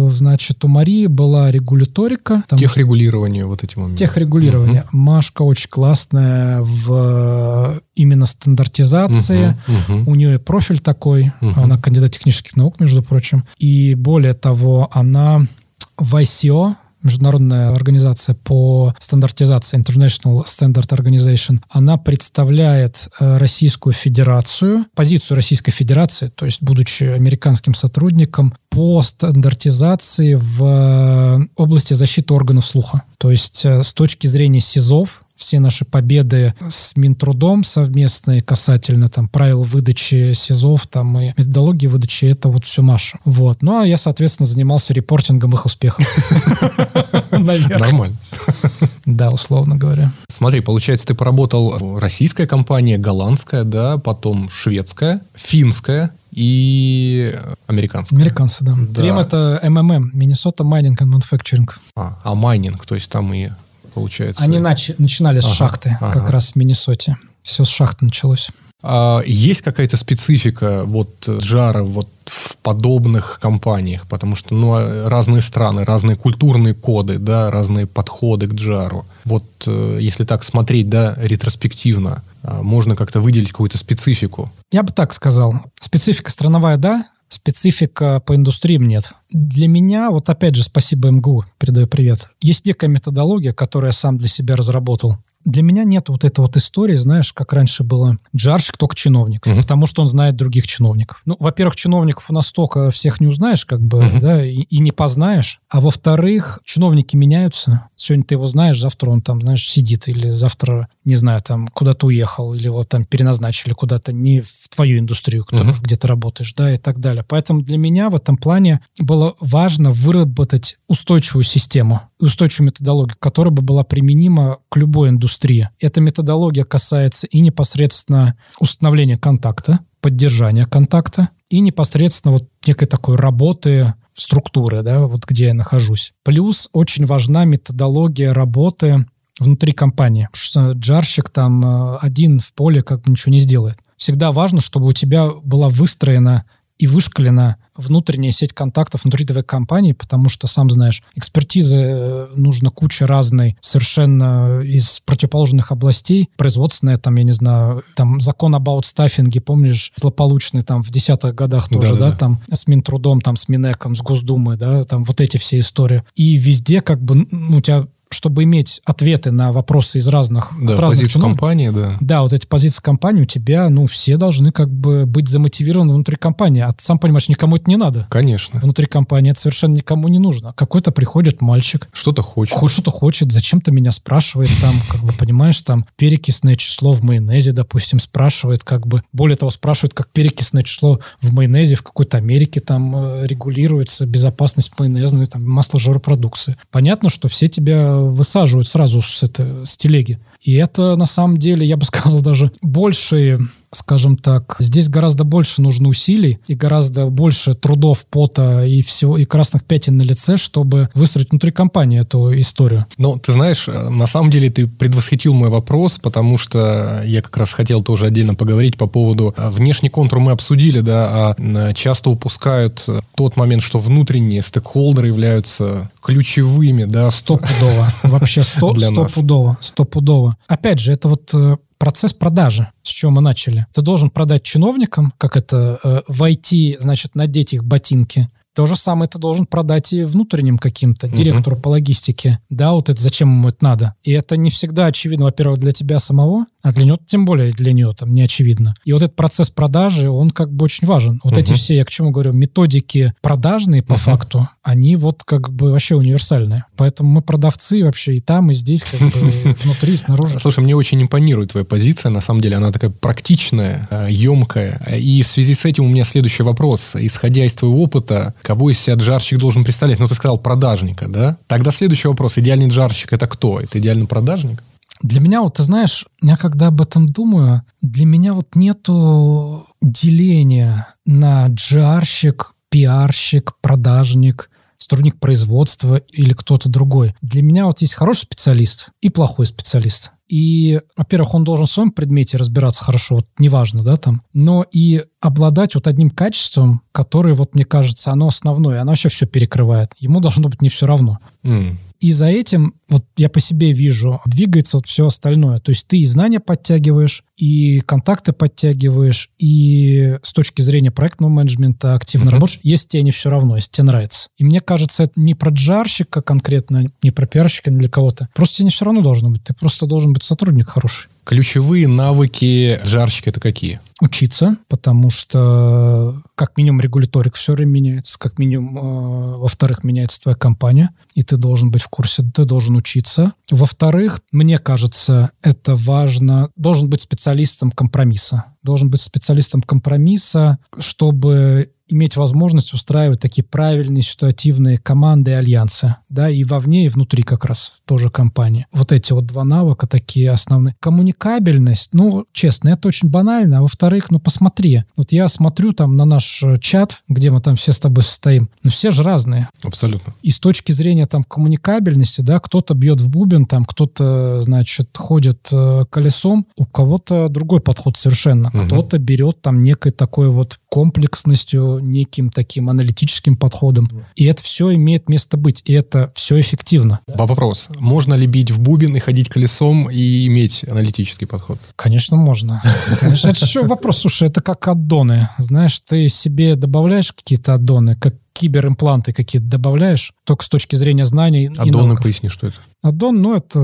значит, у Марии была регуляторика. Техрегулирование вот эти моменты. Техрегулирование. Угу. Машка очень классная в именно стандартизации. Uh-huh. У нее профиль такой. Uh-huh. Она кандидат технических наук, между прочим. И более того, она в ICO, международная организация по стандартизации International Standard Organization, она представляет э, Российскую Федерацию, позицию Российской Федерации, то есть будучи американским сотрудником по стандартизации в э, области защиты органов слуха. То есть э, с точки зрения СИЗОВ, все наши победы с Минтрудом совместные касательно там правил выдачи СИЗОВ там и методологии выдачи, это вот все наше. Вот. Ну, а я, соответственно, занимался репортингом их успехов. Нормально. Да, условно говоря. Смотри, получается, ты поработал российская компания, голландская, да, потом шведская, финская, и американская. Американцы, да. да. 3M это MMM, Minnesota Mining and Manufacturing. А, а майнинг, то есть там и получается... Они нач- начинали с ага, шахты, ага. как раз в Миннесоте. Все с шахты началось. А есть какая-то специфика вот жара вот в подобных компаниях, потому что ну, а разные страны, разные культурные коды, да, разные подходы к джару. Вот э, если так смотреть, да, ретроспективно, э, можно как-то выделить какую-то специфику. Я бы так сказал. Специфика страновая, да, специфика по индустриям нет. Для меня, вот опять же, спасибо МГУ, передаю привет, есть некая методология, которую я сам для себя разработал. Для меня нет вот этой вот истории, знаешь, как раньше было, джарщик только чиновник, угу. потому что он знает других чиновников. Ну, во-первых, чиновников у нас столько всех не узнаешь, как бы, угу. да, и, и не познаешь. А во-вторых, чиновники меняются. Сегодня ты его знаешь, завтра он там, знаешь, сидит, или завтра, не знаю, там куда-то уехал, или вот там переназначили куда-то не в твою индустрию, кто, угу. где ты работаешь, да, и так далее. Поэтому для меня в этом плане было важно выработать устойчивую систему, устойчивую методологию, которая бы была применима к любой индустрии. Эта методология касается и непосредственно установления контакта, поддержания контакта, и непосредственно вот некой такой работы структуры, да, вот где я нахожусь. Плюс очень важна методология работы внутри компании. Потому что джарщик там э, один в поле как бы ничего не сделает. Всегда важно, чтобы у тебя была выстроена и вышкалена внутренняя сеть контактов внутри твоей компании, потому что, сам знаешь, экспертизы э, нужно куча разной, совершенно из противоположных областей. Производственная, там, я не знаю, там закон об аутстаффинге, помнишь, злополучный там в десятых годах тоже, да, да, да, там с Минтрудом, там с Минеком, с Госдумой, да, там вот эти все истории. И везде как бы, ну, у тебя чтобы иметь ответы на вопросы из разных, да, разных позиции чинов, компании, да. Да, вот эти позиции компании у тебя, ну, все должны как бы быть замотивированы внутри компании. А ты сам понимаешь, никому это не надо. Конечно. Внутри компании это совершенно никому не нужно. Какой-то приходит мальчик. Что-то хочет. Что-то хочет, зачем-то меня спрашивает там, как бы, понимаешь, там, перекисное число в майонезе, допустим, спрашивает, как бы, более того, спрашивает, как перекисное число в майонезе в какой-то Америке там э, регулируется, безопасность майонезной, там, масло жиропродукции. Понятно, что все тебя высаживают сразу с, это, с телеги. И это, на самом деле, я бы сказал, даже большие скажем так, здесь гораздо больше нужно усилий и гораздо больше трудов, пота и всего, и красных пятен на лице, чтобы выстроить внутри компании эту историю. Ну, ты знаешь, на самом деле ты предвосхитил мой вопрос, потому что я как раз хотел тоже отдельно поговорить по поводу а, внешний контур мы обсудили, да, а часто упускают тот момент, что внутренние стейкхолдеры являются ключевыми, да. Стопудово. Вообще стопудово. Стопудово. Опять же, это вот э, процесс продажи, с чего мы начали. Ты должен продать чиновникам, как это, э, войти, значит, надеть их ботинки, то же самое ты должен продать и внутренним каким-то, директору uh-huh. по логистике. Да, вот это зачем ему это надо. И это не всегда очевидно, во-первых, для тебя самого, а для него тем более для нее там не очевидно. И вот этот процесс продажи, он как бы очень важен. Вот uh-huh. эти все, я к чему говорю, методики продажные по uh-huh. факту, они вот как бы вообще универсальные. Поэтому мы продавцы вообще и там, и здесь, как бы внутри, и снаружи. Слушай, мне очень импонирует твоя позиция. На самом деле она такая практичная, емкая. Э, и в связи с этим у меня следующий вопрос. Исходя из твоего опыта, кого из себя джарщик должен представлять? Ну, ты сказал продажника, да? Тогда следующий вопрос. Идеальный джарщик – это кто? Это идеальный продажник? Для меня, вот ты знаешь, я когда об этом думаю, для меня вот нету деления на джарщик, пиарщик, продажник, сотрудник производства или кто-то другой. Для меня вот есть хороший специалист и плохой специалист. И, во-первых, он должен в своем предмете разбираться хорошо, вот неважно, да, там, но и обладать вот одним качеством, которое, вот мне кажется, оно основное, оно вообще все перекрывает. Ему должно быть не все равно. Mm. И за этим, вот я по себе вижу, двигается вот все остальное. То есть ты и знания подтягиваешь, и контакты подтягиваешь, и с точки зрения проектного менеджмента активно uh-huh. работаешь, если тебе не все равно, если тебе нравится. И мне кажется, это не про джарщика конкретно, не про пиарщика, не для кого-то. Просто тебе не все равно должно быть. Ты просто должен быть сотрудник хороший. Ключевые навыки жарщика это какие? Учиться, потому что как минимум регуляторик все время меняется, как минимум, э, во-вторых, меняется твоя компания, и ты должен быть в курсе, ты должен учиться. Во-вторых, мне кажется, это важно, должен быть специалистом компромисса. Должен быть специалистом компромисса, чтобы иметь возможность устраивать такие правильные ситуативные команды и альянсы, да, и вовне, и внутри как раз тоже компании. Вот эти вот два навыка такие основные. Коммуникабельность, ну, честно, это очень банально, а во-вторых, ну, посмотри, вот я смотрю там на наш э, чат, где мы там все с тобой состоим, ну, все же разные. Абсолютно. И с точки зрения там коммуникабельности, да, кто-то бьет в бубен, там кто-то, значит, ходит э, колесом, у кого-то другой подход совершенно. Угу. Кто-то берет там некой такой вот комплексностью, неким таким аналитическим подходом. И это все имеет место быть, и это все эффективно. Вопрос. Можно ли бить в бубен и ходить колесом и иметь аналитический подход? Конечно, можно. Конечно, это еще вопрос. Слушай, это как аддоны. Знаешь, ты себе добавляешь какие-то аддоны, как киберимпланты какие-то добавляешь, только с точки зрения знаний. Аддоны, поясни, что это? Аддон, ну, это...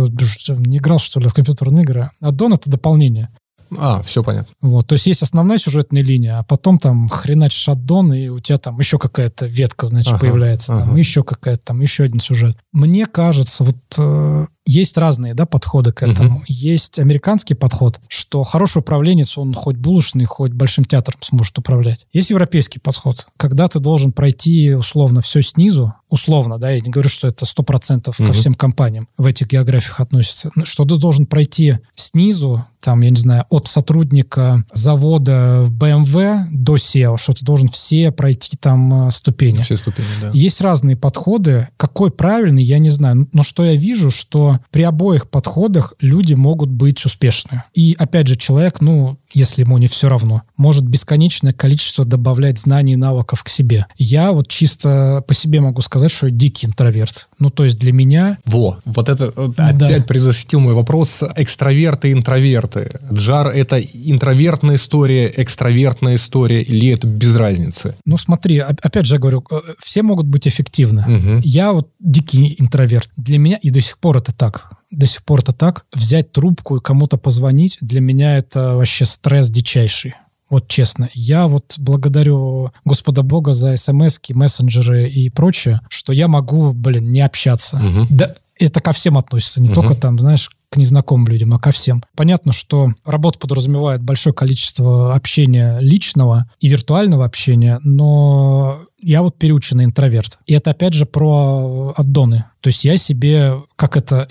Не играл, что ли, в компьютерные игры. Аддон — это дополнение. А, все понятно. Вот, то есть есть основная сюжетная линия, а потом там хреначишь аддон, и у тебя там еще какая-то ветка, значит, ага, появляется, ага. там еще какая-то, там еще один сюжет. Мне кажется, вот э, есть разные да, подходы к этому. Uh-huh. Есть американский подход, что хороший управленец, он хоть булочный, хоть большим театром сможет управлять. Есть европейский подход, когда ты должен пройти условно все снизу, условно, да, я не говорю, что это 100% uh-huh. ко всем компаниям в этих географиях относится, что ты должен пройти снизу, там, я не знаю, от сотрудника завода в BMW до SEO, что ты должен все пройти там э, ступени. Все ступени, да. Есть разные подходы. Какой правильный, я не знаю. Но что я вижу, что при обоих подходах люди могут быть успешны. И опять же, человек, ну, если ему не все равно, может бесконечное количество добавлять знаний и навыков к себе. Я вот чисто по себе могу сказать, что я дикий интроверт. Ну, то есть для меня... Во, вот это опять да. предвосхитил мой вопрос. Экстраверты и интроверты. Джар — это интровертная история, экстравертная история, или это без разницы? Ну, смотри, опять же я говорю, э, все могут быть эффективны. Угу. Я вот дикий интроверт. Для меня и до сих пор это так до сих пор это так. Взять трубку и кому-то позвонить, для меня это вообще стресс дичайший. Вот честно, я вот благодарю Господа Бога за смс мессенджеры и прочее, что я могу, блин, не общаться. Угу. Да, это ко всем относится, не угу. только там, знаешь, к незнакомым людям, а ко всем. Понятно, что работа подразумевает большое количество общения личного и виртуального общения, но я вот переученный интроверт. И это опять же про аддоны. То есть я себе, как это,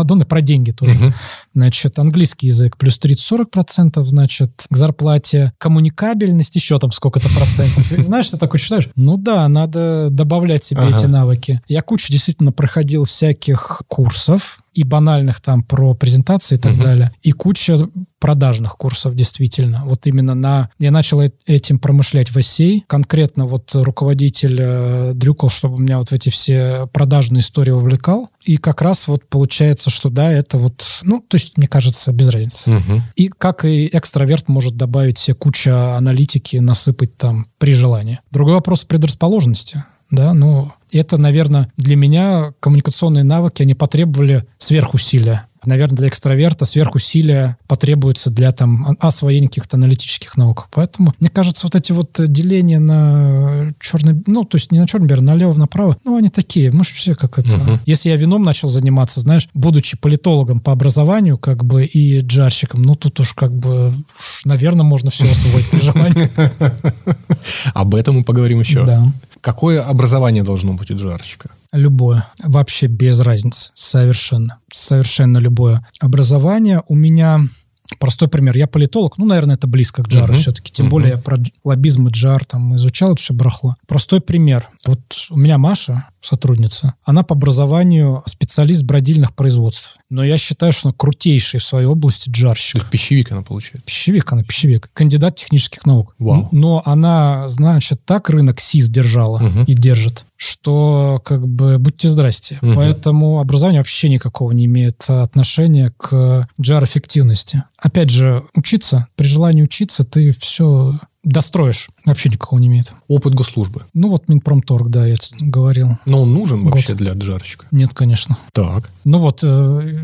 аддоны про деньги тоже. Угу. Значит, английский язык плюс 30-40%, значит, к зарплате. Коммуникабельность еще там сколько-то процентов. И знаешь, ты такой читаешь? Ну да, надо добавлять себе ага. эти навыки. Я кучу действительно проходил всяких курсов, и банальных там про презентации и так угу. далее, и куча продажных курсов действительно. Вот именно на... Я начал этим промышлять в Осей. Конкретно вот руководитель э, дрюкал, чтобы меня вот в эти все продажные истории увлекал. И как раз вот получается, что да, это вот... Ну, то есть, мне кажется, без разницы. Угу. И как и экстраверт может добавить себе куча аналитики, насыпать там при желании. Другой вопрос предрасположенности да, ну, это, наверное, для меня коммуникационные навыки, они потребовали сверхусилия. Наверное, для экстраверта сверхусилия потребуется для там освоения каких-то аналитических наук. Поэтому, мне кажется, вот эти вот деления на черный, ну, то есть не на черный, на налево, направо, ну, они такие, мы же все как это. Угу. Если я вином начал заниматься, знаешь, будучи политологом по образованию, как бы, и джарщиком, ну, тут уж как бы, уж, наверное, можно все освоить при желании. Об этом мы поговорим еще. Да. Какое образование должно быть у джарщика? Любое. Вообще без разницы. Совершенно. Совершенно любое. Образование у меня... Простой пример. Я политолог, ну, наверное, это близко к джару uh-huh. все-таки. Тем uh-huh. более я про лоббизм и джар там изучал это все барахло. Простой пример. Вот у меня Маша, сотрудница, она по образованию специалист бродильных производств. Но я считаю, что она крутейший в своей области джарщик. То есть пищевик она получает? Пищевик она, пищевик. Кандидат технических наук. Вау. Но она, значит, так рынок СИС держала угу. и держит, что как бы будьте здрасте. Угу. Поэтому образование вообще никакого не имеет отношения к джар-эффективности. Опять же, учиться, при желании учиться ты все достроишь. Вообще никакого не имеет. Опыт госслужбы. Ну вот Минпромторг, да, я говорил. Но он нужен Год. вообще для джарщика? Нет, конечно. Так. Ну вот, э,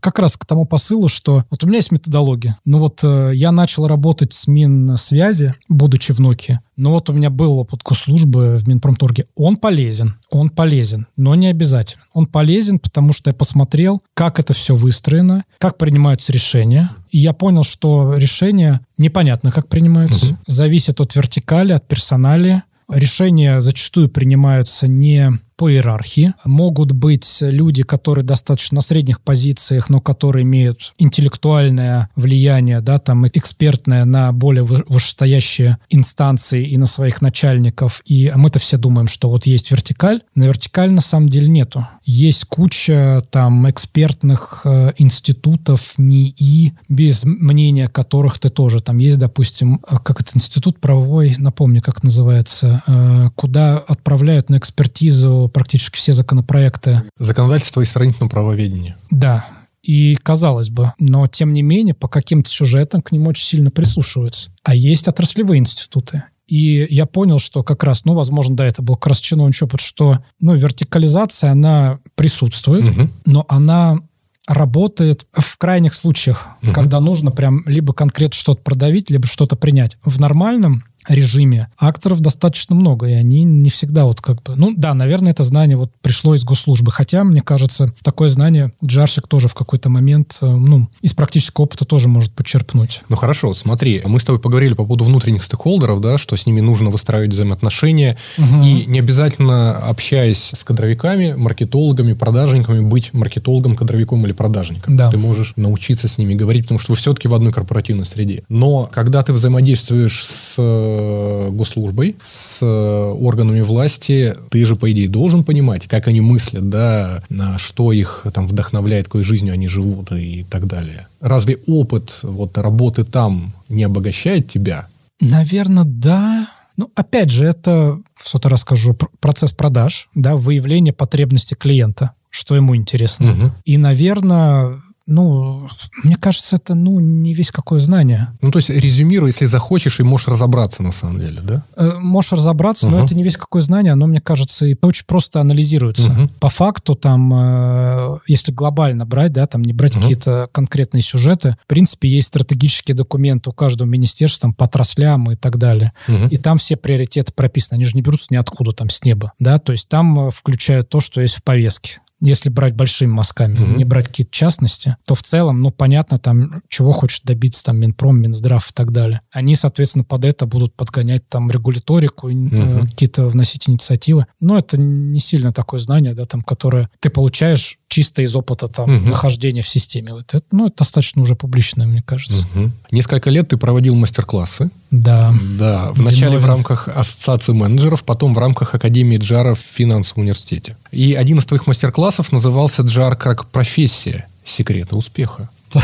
как раз к тому посылу, что вот у меня есть методология. Ну вот э, я начал работать с Минсвязи, будучи в Nokia. Но вот у меня был опыт госслужбы в Минпромторге. Он полезен, он полезен, но не обязательно. Он полезен, потому что я посмотрел, как это все выстроено, как принимаются решения. И я понял, что решения непонятно, как принимаются. Угу. Зависит от вертикали, от персонали. Решения зачастую принимаются не по иерархии. Могут быть люди, которые достаточно на средних позициях, но которые имеют интеллектуальное влияние, да, там экспертное на более вышестоящие инстанции и на своих начальников. И мы-то все думаем, что вот есть вертикаль. На вертикаль на самом деле нету. Есть куча там экспертных э, институтов, НИИ, без мнения которых ты тоже. Там есть, допустим, э, как это институт правовой, напомню, как называется, э, куда отправляют на экспертизу практически все законопроекты. Законодательство и сравнительное правоведение. Да, и казалось бы, но тем не менее по каким-то сюжетам к ним очень сильно прислушиваются. А есть отраслевые институты. И я понял, что как раз, ну, возможно, да, это был как раз чиновничий опыт, что, ну, вертикализация, она присутствует, угу. но она работает в крайних случаях, угу. когда нужно прям либо конкретно что-то продавить, либо что-то принять. В нормальном режиме акторов достаточно много, и они не всегда вот как бы... Ну да, наверное, это знание вот пришло из госслужбы, хотя, мне кажется, такое знание Джаршик тоже в какой-то момент, э, ну, из практического опыта тоже может почерпнуть. Ну хорошо, смотри, мы с тобой поговорили по поводу внутренних стейкхолдеров, да, что с ними нужно выстраивать взаимоотношения, угу. и не обязательно, общаясь с кадровиками, маркетологами, продажниками, быть маркетологом, кадровиком или продажником. Да. Ты можешь научиться с ними говорить, потому что вы все-таки в одной корпоративной среде. Но когда ты взаимодействуешь с Э, госслужбой, с э, органами власти, ты же, по идее, должен понимать, как они мыслят, да, на что их там вдохновляет, какой жизнью они живут и так далее. Разве опыт вот работы там не обогащает тебя? Наверное, да. Ну, опять же, это, что-то расскажу, процесс продаж, да, выявление потребности клиента, что ему интересно. Угу. И, наверное, ну, мне кажется, это, ну, не весь какое знание. Ну, то есть, резюмируй, если захочешь, и можешь разобраться на самом деле, да? Э, можешь разобраться, угу. но это не весь какое знание, оно, мне кажется, и очень просто анализируется. Угу. По факту, там, э, если глобально брать, да, там, не брать угу. какие-то конкретные сюжеты, в принципе, есть стратегические документы у каждого министерства, там, по отраслям и так далее. Угу. И там все приоритеты прописаны, они же не берутся ниоткуда, там, с неба, да, то есть там э, включают то, что есть в повестке если брать большими мазками, mm-hmm. не брать какие-то частности, то в целом, ну, понятно, там, чего хочет добиться там Минпром, Минздрав и так далее. Они, соответственно, под это будут подгонять там регуляторику, mm-hmm. какие-то вносить инициативы. Но это не сильно такое знание, да, там, которое ты получаешь чисто из опыта там угу. нахождения в системе. Вот это, ну, это достаточно уже публичное, мне кажется. Угу. Несколько лет ты проводил мастер-классы. Да. Да. Вначале в рамках Ассоциации менеджеров, потом в рамках Академии Джара в финансовом университете. И один из твоих мастер-классов назывался «Джар как профессия. Секреты успеха».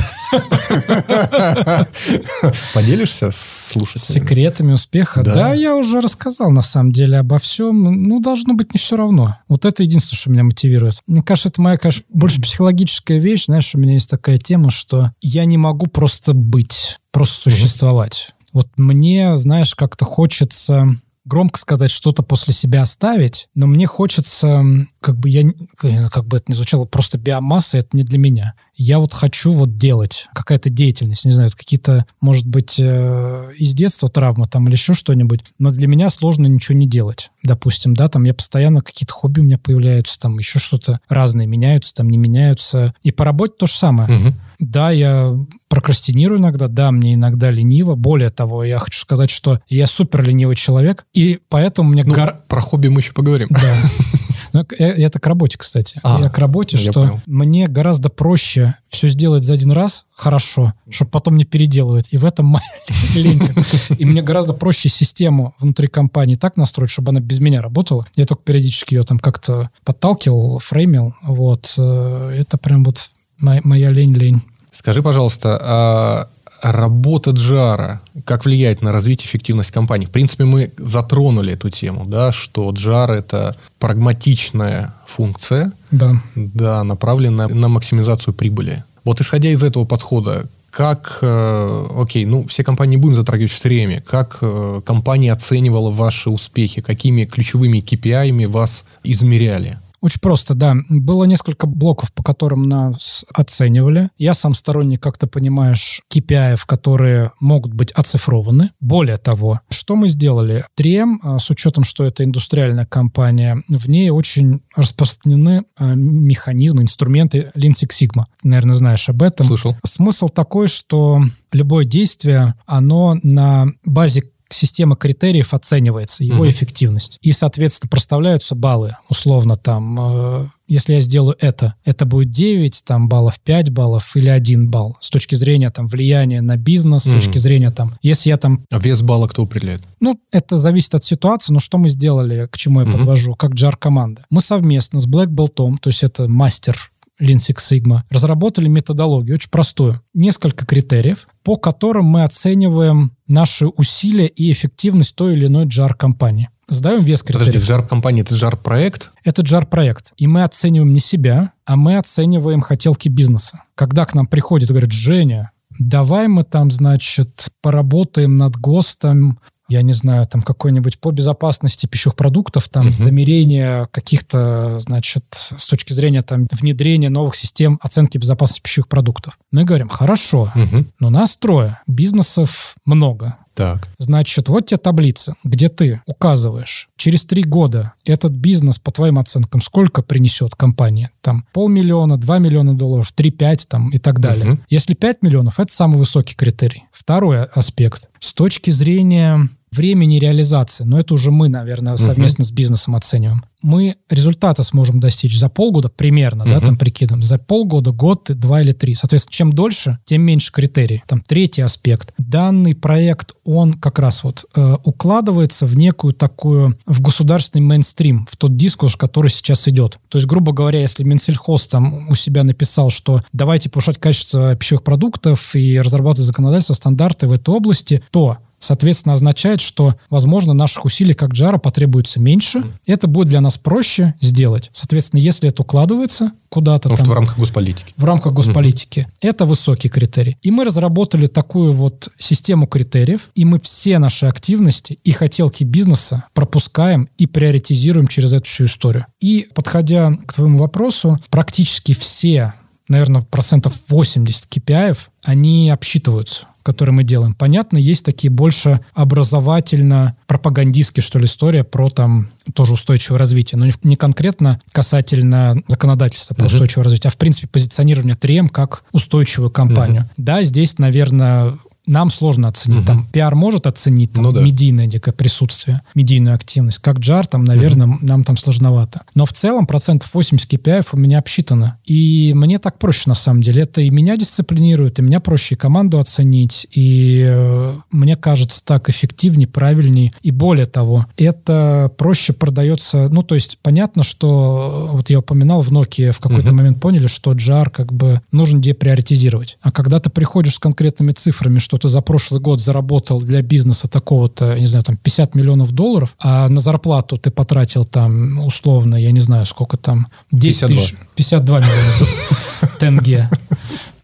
Поделишься с слушателями? Секретами успеха? Да. да, я уже рассказал на самом деле обо всем. Ну, должно быть не все равно. Вот это единственное, что меня мотивирует. Мне кажется, это моя, конечно, больше психологическая вещь. Знаешь, у меня есть такая тема, что я не могу просто быть, просто существовать. Вот мне, знаешь, как-то хочется громко сказать, что-то после себя оставить, но мне хочется, как бы я, как бы это ни звучало, просто биомасса это не для меня. Я вот хочу вот делать какая-то деятельность, не знаю, какие-то, может быть, э, из детства травмы там или еще что-нибудь, но для меня сложно ничего не делать. Допустим, да, там я постоянно какие-то хобби у меня появляются, там еще что-то разные меняются, там не меняются. И по работе то же самое. Угу. Да, я прокрастинирую иногда, да, мне иногда лениво. Более того, я хочу сказать, что я супер ленивый человек, и поэтому мне... Ну, гор... Про хобби мы еще поговорим. Да. Ну, это к работе, кстати. А, я к работе, я что понял. мне гораздо проще все сделать за один раз хорошо, чтобы потом не переделывать. И в этом моя линька. И мне гораздо проще систему внутри компании так настроить, чтобы она без меня работала. Я только периодически ее там как-то подталкивал, фреймил. Вот. Э, это прям вот моя лень-лень. Скажи, пожалуйста, а работа Джара, как влияет на развитие эффективность компании? В принципе, мы затронули эту тему, да, что Джар это прагматичная функция, да. Да, направленная на максимизацию прибыли. Вот исходя из этого подхода, как, э, окей, ну, все компании будем затрагивать все время, как э, компания оценивала ваши успехи, какими ключевыми KPI вас измеряли? Очень просто, да. Было несколько блоков, по которым нас оценивали. Я сам сторонник, как ты понимаешь, KPI, которые могут быть оцифрованы. Более того, что мы сделали? 3M, а, с учетом, что это индустриальная компания, в ней очень распространены а, механизмы, инструменты Lean Six Sigma. Наверное, знаешь об этом. Слышал. Смысл такой, что любое действие, оно на базе система критериев оценивается, его угу. эффективность. И, соответственно, проставляются баллы, условно, там, э, если я сделаю это, это будет 9 там, баллов, 5 баллов или 1 балл с точки зрения там, влияния на бизнес, с mm. точки зрения там, если я там... А вес балла кто определяет? Ну, это зависит от ситуации, но что мы сделали, к чему я mm-hmm. подвожу, как JAR-команда. Мы совместно с Black Belt, то есть это мастер Lean Six Sigma, разработали методологию, очень простую. Несколько критериев, по которым мы оцениваем наши усилия и эффективность той или иной JAR-компании. Сдаем вес критериев. Подожди, JAR-компания — это JAR-проект? Это JAR-проект. И мы оцениваем не себя, а мы оцениваем хотелки бизнеса. Когда к нам приходит и говорит, Женя, давай мы там, значит, поработаем над ГОСТом, я не знаю, там какой-нибудь по безопасности пищевых продуктов, там угу. замерение каких-то, значит, с точки зрения там внедрения новых систем оценки безопасности пищевых продуктов. Мы говорим, хорошо, угу. но нас трое, бизнесов много. Так. Значит, вот тебе таблица, где ты указываешь, через три года этот бизнес, по твоим оценкам, сколько принесет компания? Там полмиллиона, два миллиона долларов, три-пять там и так далее. Угу. Если пять миллионов, это самый высокий критерий. Второй аспект. С точки зрения времени реализации, но это уже мы, наверное, совместно uh-huh. с бизнесом оцениваем. Мы результата сможем достичь за полгода примерно, uh-huh. да, там прикидываем, за полгода, год, два или три. Соответственно, чем дольше, тем меньше критерий. Там третий аспект. Данный проект, он как раз вот э, укладывается в некую такую, в государственный мейнстрим, в тот дискурс, который сейчас идет. То есть, грубо говоря, если Минсельхоз там у себя написал, что давайте повышать качество пищевых продуктов и разрабатывать законодательство, стандарты в этой области, то соответственно, означает, что, возможно, наших усилий как джара потребуется меньше. Это будет для нас проще сделать. Соответственно, если это укладывается куда-то Потому там, что в рамках госполитики. В рамках госполитики. Mm. Это высокий критерий. И мы разработали такую вот систему критериев, и мы все наши активности и хотелки бизнеса пропускаем и приоритизируем через эту всю историю. И, подходя к твоему вопросу, практически все наверное, процентов 80 KPI, они обсчитываются которые мы делаем. Понятно, есть такие больше образовательно-пропагандистские, что ли, история про там тоже устойчивое развитие, но не конкретно касательно законодательства по uh-huh. устойчивому развитию, а в принципе позиционирование 3М как устойчивую компанию. Uh-huh. Да, здесь, наверное, нам сложно оценить. Угу. Там пиар может оценить там, ну, да. медийное дикое присутствие, медийную активность. Как джар, там, наверное, угу. нам там сложновато. Но в целом процентов 80 KPI у меня обсчитано. И мне так проще, на самом деле. Это и меня дисциплинирует, и меня проще и команду оценить. И э, мне кажется, так эффективнее, правильнее. И более того, это проще продается... Ну, то есть понятно, что вот я упоминал в Nokia в какой-то угу. момент поняли, что джар как бы нужно деприоритизировать. А когда ты приходишь с конкретными цифрами, что что ты за прошлый год заработал для бизнеса такого-то, не знаю, там 50 миллионов долларов, а на зарплату ты потратил там условно, я не знаю, сколько там, 10 52. тысяч, 52 миллиона тенге.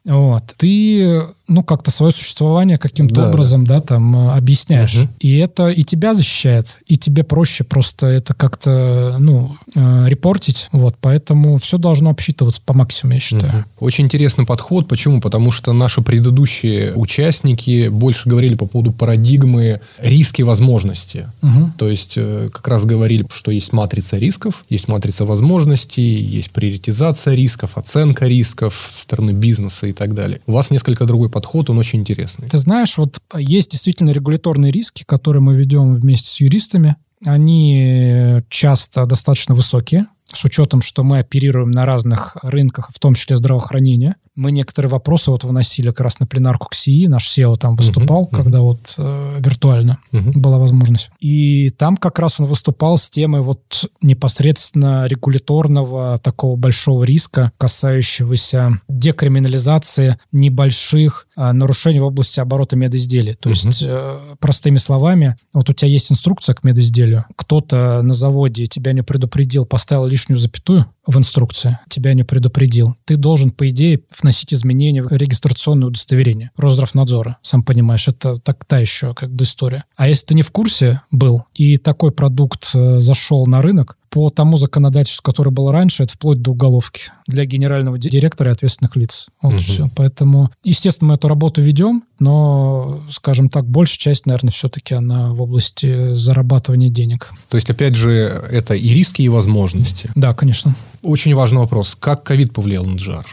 Вот. Ты ну, как-то свое существование каким-то да, образом, да. да, там э, объясняешь. Угу. И это и тебя защищает, и тебе проще просто это как-то, ну, э, репортить. Вот, поэтому все должно обсчитываться по максимуму, я считаю. Угу. Очень интересный подход. Почему? Потому что наши предыдущие участники больше говорили по поводу парадигмы риски возможности. Угу. То есть, э, как раз говорили, что есть матрица рисков, есть матрица возможностей, есть приоритизация рисков, оценка рисков со стороны бизнеса и так далее. У вас несколько другой подход, он очень интересный. Ты знаешь, вот есть действительно регуляторные риски, которые мы ведем вместе с юристами. Они часто достаточно высокие, с учетом, что мы оперируем на разных рынках, в том числе здравоохранения. Мы некоторые вопросы вот выносили как раз на пленарку к СИИ, наш SEO там выступал, uh-huh, когда вот э, виртуально uh-huh. была возможность. И там как раз он выступал с темой вот непосредственно регуляторного такого большого риска, касающегося декриминализации небольших э, нарушений в области оборота медизделий. То uh-huh. есть, э, простыми словами, вот у тебя есть инструкция к медизделию, кто-то на заводе тебя не предупредил, поставил лишнюю запятую, в инструкции, тебя не предупредил. Ты должен, по идее, вносить изменения в регистрационное удостоверение Росздравнадзора. Сам понимаешь, это так та еще как бы история. А если ты не в курсе был, и такой продукт э, зашел на рынок, по тому законодательству, которое было раньше, это вплоть до уголовки для генерального директора и ответственных лиц. Вот угу. все. Поэтому, естественно, мы эту работу ведем, но, скажем так, большая часть, наверное, все-таки она в области зарабатывания денег. То есть, опять же, это и риски, и возможности. Да, конечно. Очень важный вопрос. Как ковид повлиял на джар?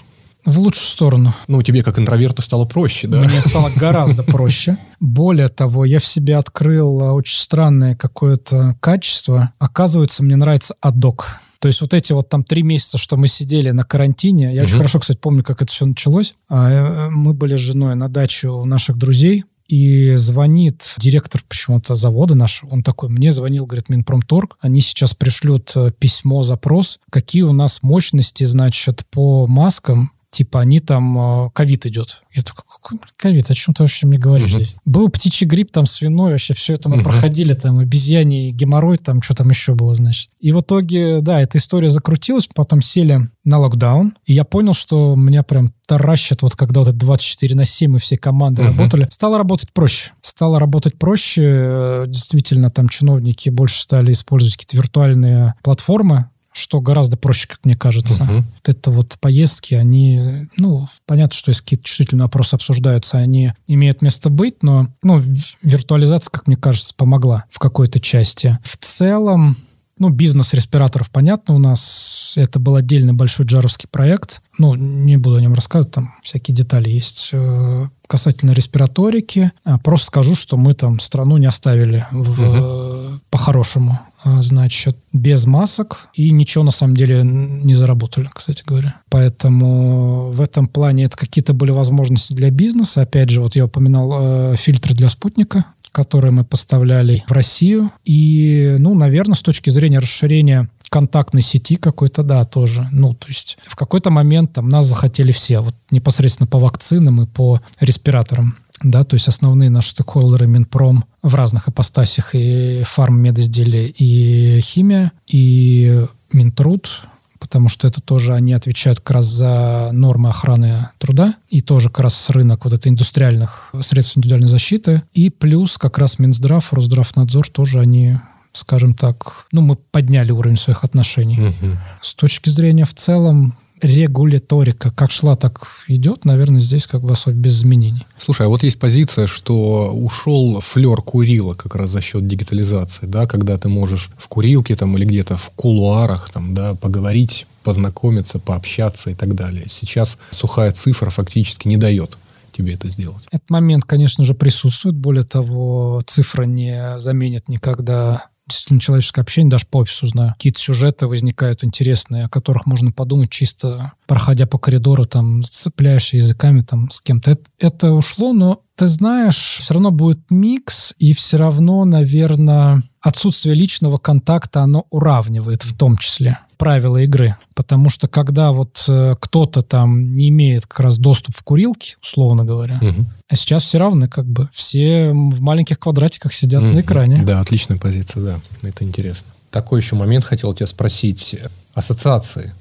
В лучшую сторону. Ну, тебе как интроверту стало проще, да? Мне стало гораздо проще. Более того, я в себе открыл очень странное какое-то качество. Оказывается, мне нравится адок. То есть вот эти вот там три месяца, что мы сидели на карантине, я угу. очень хорошо, кстати, помню, как это все началось. А, э, мы были с женой на даче у наших друзей, и звонит директор почему-то завода нашего, он такой, мне звонил, говорит, Минпромторг, они сейчас пришлют э, письмо, запрос, какие у нас мощности, значит, по маскам, типа они там, э, ковид идет. Я такой, какой ковид, о чем ты вообще мне говоришь uh-huh. здесь? Был птичий грипп, там свиной, вообще все это мы uh-huh. проходили, там обезьяний, геморрой, там что там еще было, значит. И в итоге, да, эта история закрутилась, потом сели на локдаун, и я понял, что меня прям таращит, вот когда вот это 24 на 7 и все команды uh-huh. работали, стало работать проще. Стало работать проще, э, действительно, там чиновники больше стали использовать какие-то виртуальные платформы, что гораздо проще, как мне кажется. Uh-huh. Вот это вот поездки, они, ну, понятно, что если какие-то чувствительные вопросы обсуждаются, они имеют место быть, но, ну, виртуализация, как мне кажется, помогла в какой-то части. В целом, ну, бизнес респираторов, понятно, у нас это был отдельный большой джаровский проект. Ну, не буду о нем рассказывать, там всякие детали есть. Э, касательно респираторики, а, просто скажу, что мы там страну не оставили в, угу. по-хорошему. А, значит, без масок и ничего на самом деле не заработали, кстати говоря. Поэтому в этом плане это какие-то были возможности для бизнеса. Опять же, вот я упоминал э, фильтры для спутника, которые мы поставляли в Россию. И, ну, наверное, с точки зрения расширения контактной сети какой-то, да, тоже. Ну, то есть в какой-то момент там нас захотели все, вот непосредственно по вакцинам и по респираторам да, то есть основные наши стейкхолдеры Минпром в разных ипостасях и фарм, медизделия, и химия, и Минтруд, потому что это тоже они отвечают как раз за нормы охраны труда, и тоже как раз рынок вот этой индустриальных средств индивидуальной защиты, и плюс как раз Минздрав, Росздравнадзор тоже они скажем так, ну, мы подняли уровень своих отношений. Угу. С точки зрения в целом регуляторика как шла, так идет, наверное, здесь как бы особо без изменений. Слушай, а вот есть позиция, что ушел флер курила как раз за счет дигитализации, да, когда ты можешь в курилке там или где-то в кулуарах там, да, поговорить, познакомиться, пообщаться и так далее. Сейчас сухая цифра фактически не дает тебе это сделать. Этот момент, конечно же, присутствует. Более того, цифра не заменит никогда действительно человеческое общение, даже по офису знаю. Какие-то сюжеты возникают интересные, о которых можно подумать чисто, проходя по коридору, там, цепляешься языками там с кем-то. Это, это ушло, но ты знаешь, все равно будет микс, и все равно, наверное, отсутствие личного контакта, оно уравнивает в том числе правила игры. Потому что когда вот э, кто-то там не имеет как раз доступ в курилки, условно говоря, угу. а сейчас все равны, как бы все в маленьких квадратиках сидят угу. на экране. Да, отличная позиция, да, это интересно. Такой еще момент хотел тебя спросить. Ассоциации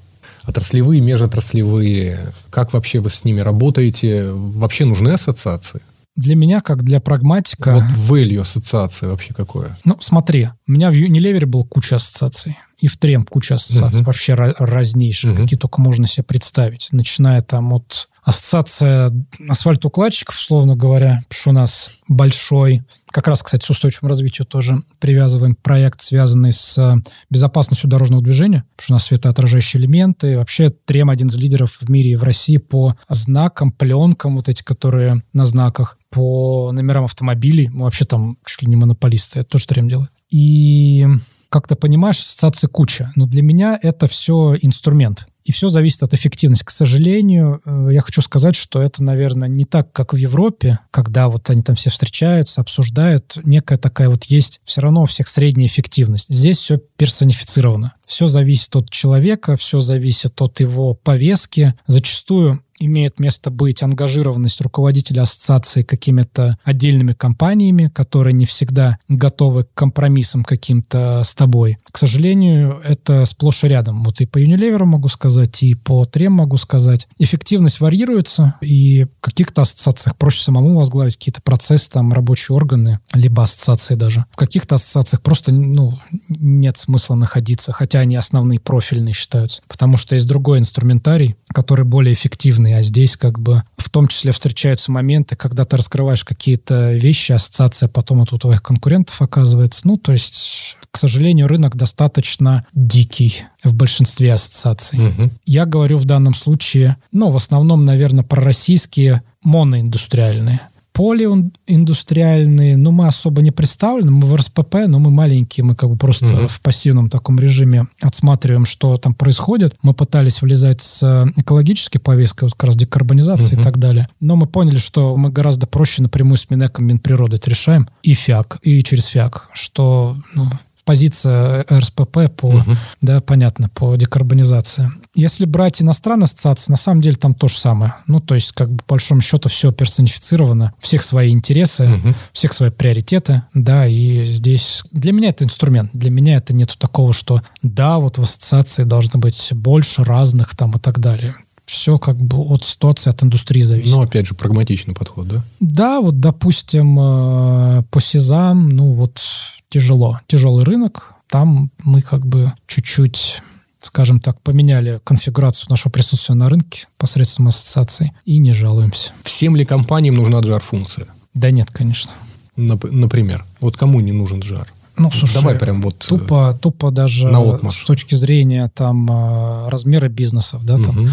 отраслевые, межотраслевые. Как вообще вы с ними работаете? Вообще нужны ассоциации? Для меня, как для прагматика... Вот value ассоциации вообще какое? Ну, смотри, у меня в Unilever был куча ассоциаций. И в Трем куча ассоциаций. Uh-huh. Вообще разнейшие, uh-huh. какие только можно себе представить. Начиная там от ассоциация асфальтоукладчиков, условно говоря, потому что у нас большой, как раз, кстати, с устойчивым развитием тоже привязываем проект, связанный с э, безопасностью дорожного движения, потому что у нас светоотражающие элементы. Вообще Трем один из лидеров в мире и в России по знакам, пленкам, вот эти, которые на знаках, по номерам автомобилей. Мы вообще там чуть ли не монополисты, это тоже Трем делает. И как ты понимаешь, ассоциаций куча. Но для меня это все инструмент. И все зависит от эффективности. К сожалению, э, я хочу сказать, что это, наверное, не так, как в Европе, когда вот они там все встречаются, обсуждают. Некая такая вот есть все равно у всех средняя эффективность. Здесь все персонифицировано. Все зависит от человека, все зависит от его повестки. Зачастую имеет место быть ангажированность руководителя ассоциации какими-то отдельными компаниями, которые не всегда готовы к компромиссам каким-то с тобой. К сожалению, это сплошь и рядом. Вот и по Unilever могу сказать, и по Трем могу сказать. Эффективность варьируется, и в каких-то ассоциациях проще самому возглавить какие-то процессы, там, рабочие органы, либо ассоциации даже. В каких-то ассоциациях просто, ну, нет смысла находиться, хотя они основные профильные считаются, потому что есть другой инструментарий, который более эффективный а здесь как бы в том числе встречаются моменты, когда ты раскрываешь какие-то вещи, ассоциация потом это у твоих конкурентов оказывается. Ну, то есть к сожалению, рынок достаточно дикий в большинстве ассоциаций. Угу. Я говорю в данном случае, ну, в основном, наверное, про российские моноиндустриальные полииндустриальные, ну, мы особо не представлены, мы в РСПП, но мы маленькие, мы как бы просто угу. в пассивном таком режиме отсматриваем, что там происходит. Мы пытались влезать с экологической повесткой, вот как раз декарбонизации угу. и так далее, но мы поняли, что мы гораздо проще напрямую с Минэком Минприроды это решаем, и ФИАК, и через ФИАК, что, ну, позиция РСПП по, угу. да, понятно, по декарбонизации. Если брать иностранные ассоциации, на самом деле там то же самое. Ну, то есть, как бы, по большому счету, все персонифицировано, всех свои интересы, угу. всех свои приоритеты, да, и здесь для меня это инструмент. Для меня это нету такого, что да, вот в ассоциации должно быть больше разных там и так далее все как бы от ситуации, от индустрии зависит. Ну, опять же, прагматичный подход, да? Да, вот, допустим, э, по СИЗАМ, ну, вот тяжело. Тяжелый рынок. Там мы как бы чуть-чуть скажем так, поменяли конфигурацию нашего присутствия на рынке посредством ассоциаций и не жалуемся. Всем ли компаниям нужна джар-функция? Да нет, конечно. Нап- например, вот кому не нужен джар? Ну, слушай, давай прям вот тупо, э, тупо даже на с точки зрения там э, размера бизнесов, да, там угу.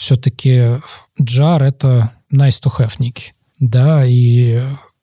Все-таки джар это nice to have некий, да, и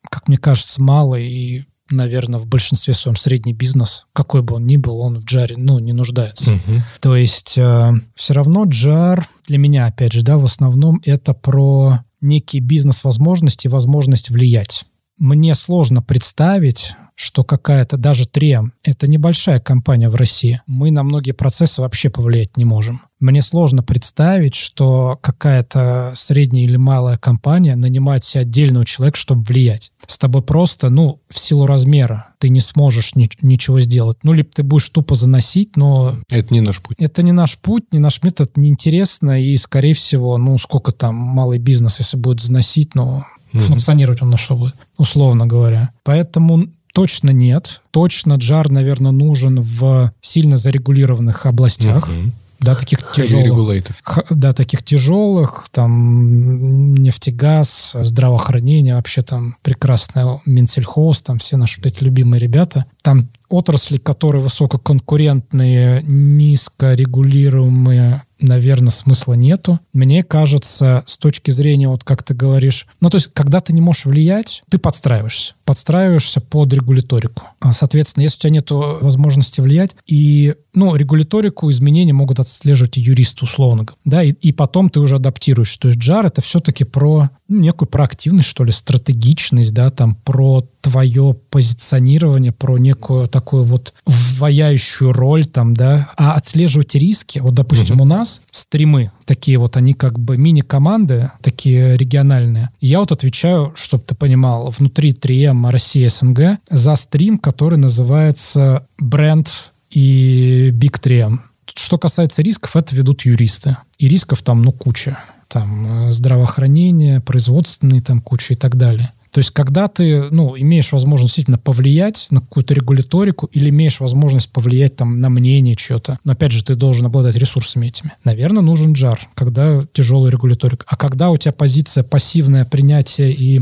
как мне кажется, мало и наверное, в большинстве своем средний бизнес, какой бы он ни был, он в джаре, ну, не нуждается. Угу. То есть э, все равно джар для меня, опять же, да, в основном это про некие бизнес-возможности, возможность влиять. Мне сложно представить, что какая-то, даже Трем, это небольшая компания в России. Мы на многие процессы вообще повлиять не можем. Мне сложно представить, что какая-то средняя или малая компания нанимает себе отдельного человека, чтобы влиять. С тобой просто, ну, в силу размера ты не сможешь ни- ничего сделать. Ну, либо ты будешь тупо заносить, но... Это не наш путь. Это не наш путь, не наш метод, неинтересно, и, скорее всего, ну, сколько там малый бизнес, если будет заносить, но ну, функционировать он на что будет, условно говоря. Поэтому точно нет. Точно джар, наверное, нужен в сильно зарегулированных областях. Угу да, таких тяжелых, да, таких тяжелых, там нефтегаз, здравоохранение, вообще там прекрасная Минсельхоз, там все наши эти любимые ребята. Там отрасли, которые высококонкурентные, низкорегулируемые, наверное, смысла нету. Мне кажется, с точки зрения, вот как ты говоришь, ну, то есть, когда ты не можешь влиять, ты подстраиваешься. Подстраиваешься под регуляторику. А, соответственно, если у тебя нет возможности влиять, и, ну, регуляторику изменения могут отслеживать и юристы, условно да, и, и потом ты уже адаптируешь. То есть, джар — это все-таки про ну, некую проактивность, что ли, стратегичность, да, там, про твое позиционирование, про некую такую вот вваяющую роль там, да, а отслеживать риски, вот, допустим, угу. у нас стримы такие вот, они как бы мини-команды, такие региональные. Я вот отвечаю, чтобы ты понимал, внутри 3М Россия СНГ за стрим, который называется бренд и Big 3M. Что касается рисков, это ведут юристы. И рисков там, ну, куча. Там э, здравоохранение, производственные там куча и так далее. То есть, когда ты, ну, имеешь возможность действительно повлиять на какую-то регуляторику или имеешь возможность повлиять там на мнение чего-то, но опять же, ты должен обладать ресурсами этими. Наверное, нужен джар, когда тяжелый регуляторик. А когда у тебя позиция пассивное принятие и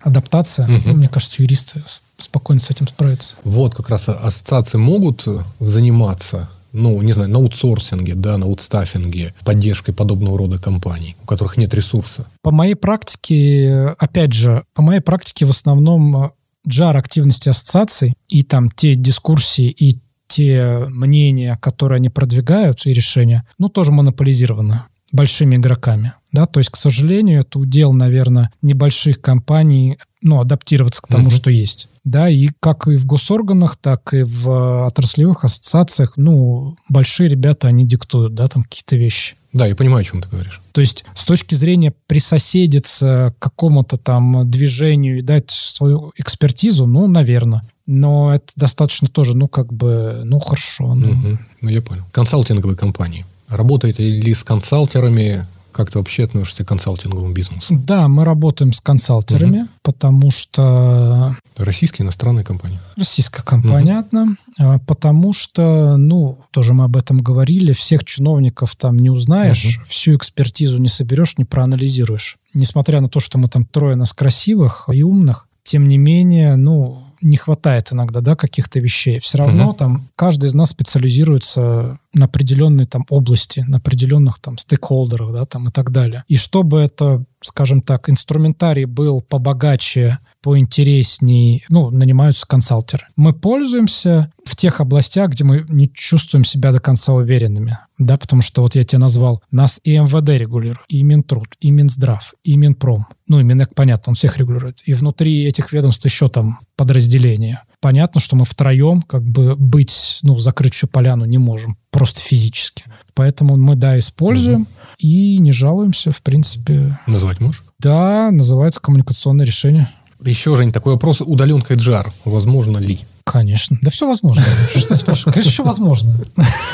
адаптация, угу. ну, мне кажется, юристы спокойно с этим справятся. Вот как раз ассоциации могут заниматься ну, не знаю, на аутсорсинге, да, на аутстаффинге, поддержкой подобного рода компаний, у которых нет ресурса? По моей практике, опять же, по моей практике в основном джар активности ассоциаций и там те дискурсии и те мнения, которые они продвигают и решения, ну, тоже монополизированы большими игроками. Да, то есть, к сожалению, это удел, наверное, небольших компаний, ну, адаптироваться к тому, uh-huh. что есть. Да, и как и в госорганах, так и в отраслевых ассоциациях, ну, большие ребята, они диктуют, да, там какие-то вещи. Да, я понимаю, о чем ты говоришь. То есть с точки зрения присоседиться к какому-то там движению и дать свою экспертизу, ну, наверное. Но это достаточно тоже, ну, как бы, ну, хорошо. Ну, угу. ну я понял. Консалтинговые компании. Работаете ли с консалтерами? Как ты вообще относишься к консалтинговому бизнесу? Да, мы работаем с консалтерами, угу. потому что... Российские, иностранные компании? Российская компания, понятно. Угу. Потому что, ну, тоже мы об этом говорили, всех чиновников там не узнаешь, угу. всю экспертизу не соберешь, не проанализируешь. Несмотря на то, что мы там трое нас красивых и умных, тем не менее, ну, не хватает иногда, да, каких-то вещей. Все равно угу. там каждый из нас специализируется на определенной там области, на определенных там стейкхолдерах, да, там и так далее. И чтобы это, скажем так, инструментарий был побогаче, поинтересней, ну, нанимаются консалтеры. Мы пользуемся в тех областях, где мы не чувствуем себя до конца уверенными, да, потому что вот я тебе назвал, нас и МВД регулирует, и Минтруд, и Минздрав, и Минпром. Ну, и Минэк, понятно, он всех регулирует. И внутри этих ведомств еще там подразделения. Понятно, что мы втроем как бы быть, ну, закрыть всю поляну не можем, просто физически. Поэтому мы, да, используем угу. и не жалуемся, в принципе. Назвать можешь? Да, называется коммуникационное решение. Еще, Жень, такой вопрос. Удаленка HR возможно ли? Конечно. Да все возможно. Что спрашиваешь? Конечно, все возможно.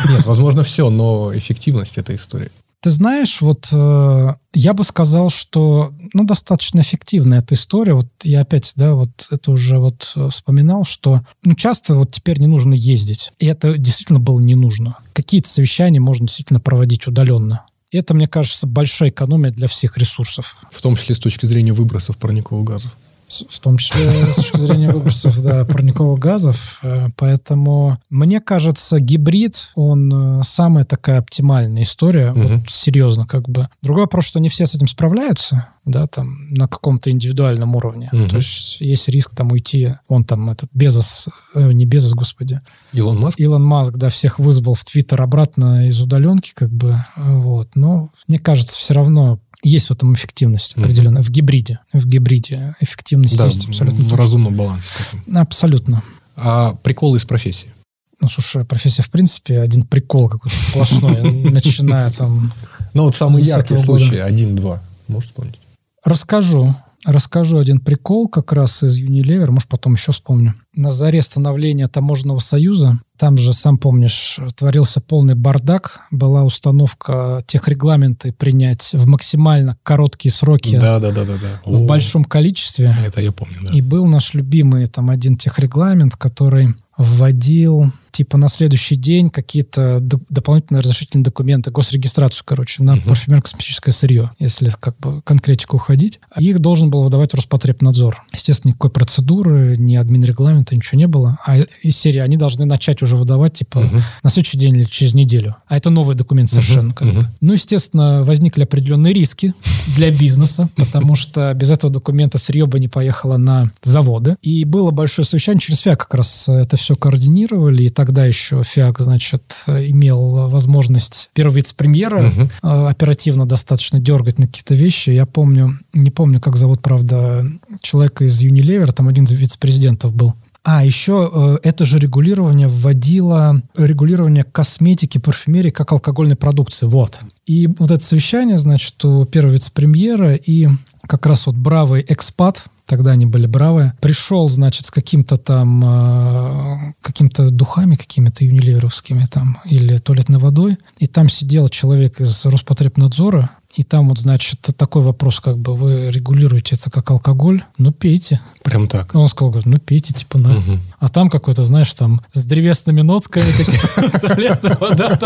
Нет, возможно все, но эффективность этой истории. Ты знаешь, вот э, я бы сказал, что ну, достаточно эффективная эта история. Вот я опять, да, вот это уже вот э, вспоминал, что ну, часто вот теперь не нужно ездить. И это действительно было не нужно. Какие-то совещания можно действительно проводить удаленно. И это, мне кажется, большая экономия для всех ресурсов. В том числе с точки зрения выбросов парниковых газов в том числе с точки зрения выбросов да, парниковых газов. Э, поэтому, мне кажется, гибрид, он э, самая такая оптимальная история, угу. вот серьезно как бы. Другой вопрос, что не все с этим справляются, да, там, на каком-то индивидуальном уровне. Угу. То есть есть риск там уйти, он там, этот Безос, э, не Безос, господи. Илон Маск? Илон Маск, да, всех вызвал в Твиттер обратно из удаленки, как бы, вот. Но мне кажется, все равно есть в этом эффективность определенная. Mm-hmm. В гибриде. В гибриде эффективность да, есть абсолютно. В разумном балансе. Абсолютно. А приколы из профессии? Ну, слушай, профессия, в принципе, один прикол какой-то сплошной, начиная там... Ну, вот самый яркий случай, один-два. Можешь вспомнить? Расскажу. Расскажу один прикол как раз из Unilever, может, потом еще вспомню. На заре становления Таможенного союза, там же, сам помнишь, творился полный бардак. Была установка тех регламенты принять в максимально короткие сроки. Да, да, да, да, да. В О, большом количестве. Это я помню, да. И был наш любимый там один техрегламент, который вводил типа на следующий день какие-то дополнительные разрешительные документы, госрегистрацию, короче, на uh-huh. парфюмерно-косметическое сырье, если как бы конкретику уходить. Их должен был выдавать Роспотребнадзор. Естественно, никакой процедуры, ни админрегламента, ничего не было. А из серии они должны начать уже выдавать, типа, uh-huh. на следующий день или через неделю. А это новый документ совершенно. Uh-huh. Как бы. Ну, естественно, возникли определенные риски для бизнеса, потому что без этого документа сырье бы не поехало на заводы. И было большое совещание через ФИА как раз это все координировали, и тогда еще ФИАК, значит, имел возможность первого вице-премьера угу. оперативно достаточно дергать на какие-то вещи. Я помню, не помню, как зовут, правда, человека из Unilever, там один из вице-президентов был. А, еще э, это же регулирование вводило регулирование косметики, парфюмерии как алкогольной продукции. Вот. И вот это совещание, значит, у первого вице-премьера и как раз вот бравый экспат, тогда они были бравые, пришел, значит, с каким-то там, э, каким-то духами какими-то юниливеровскими там, или туалетной водой, и там сидел человек из Роспотребнадзора, и там вот, значит, такой вопрос, как бы вы регулируете это как алкоголь, ну пейте. Прям так. Он сказал, говорит, ну пейте, типа, на. Угу. А там какой-то, знаешь, там с древесными нотками, туалетная вода,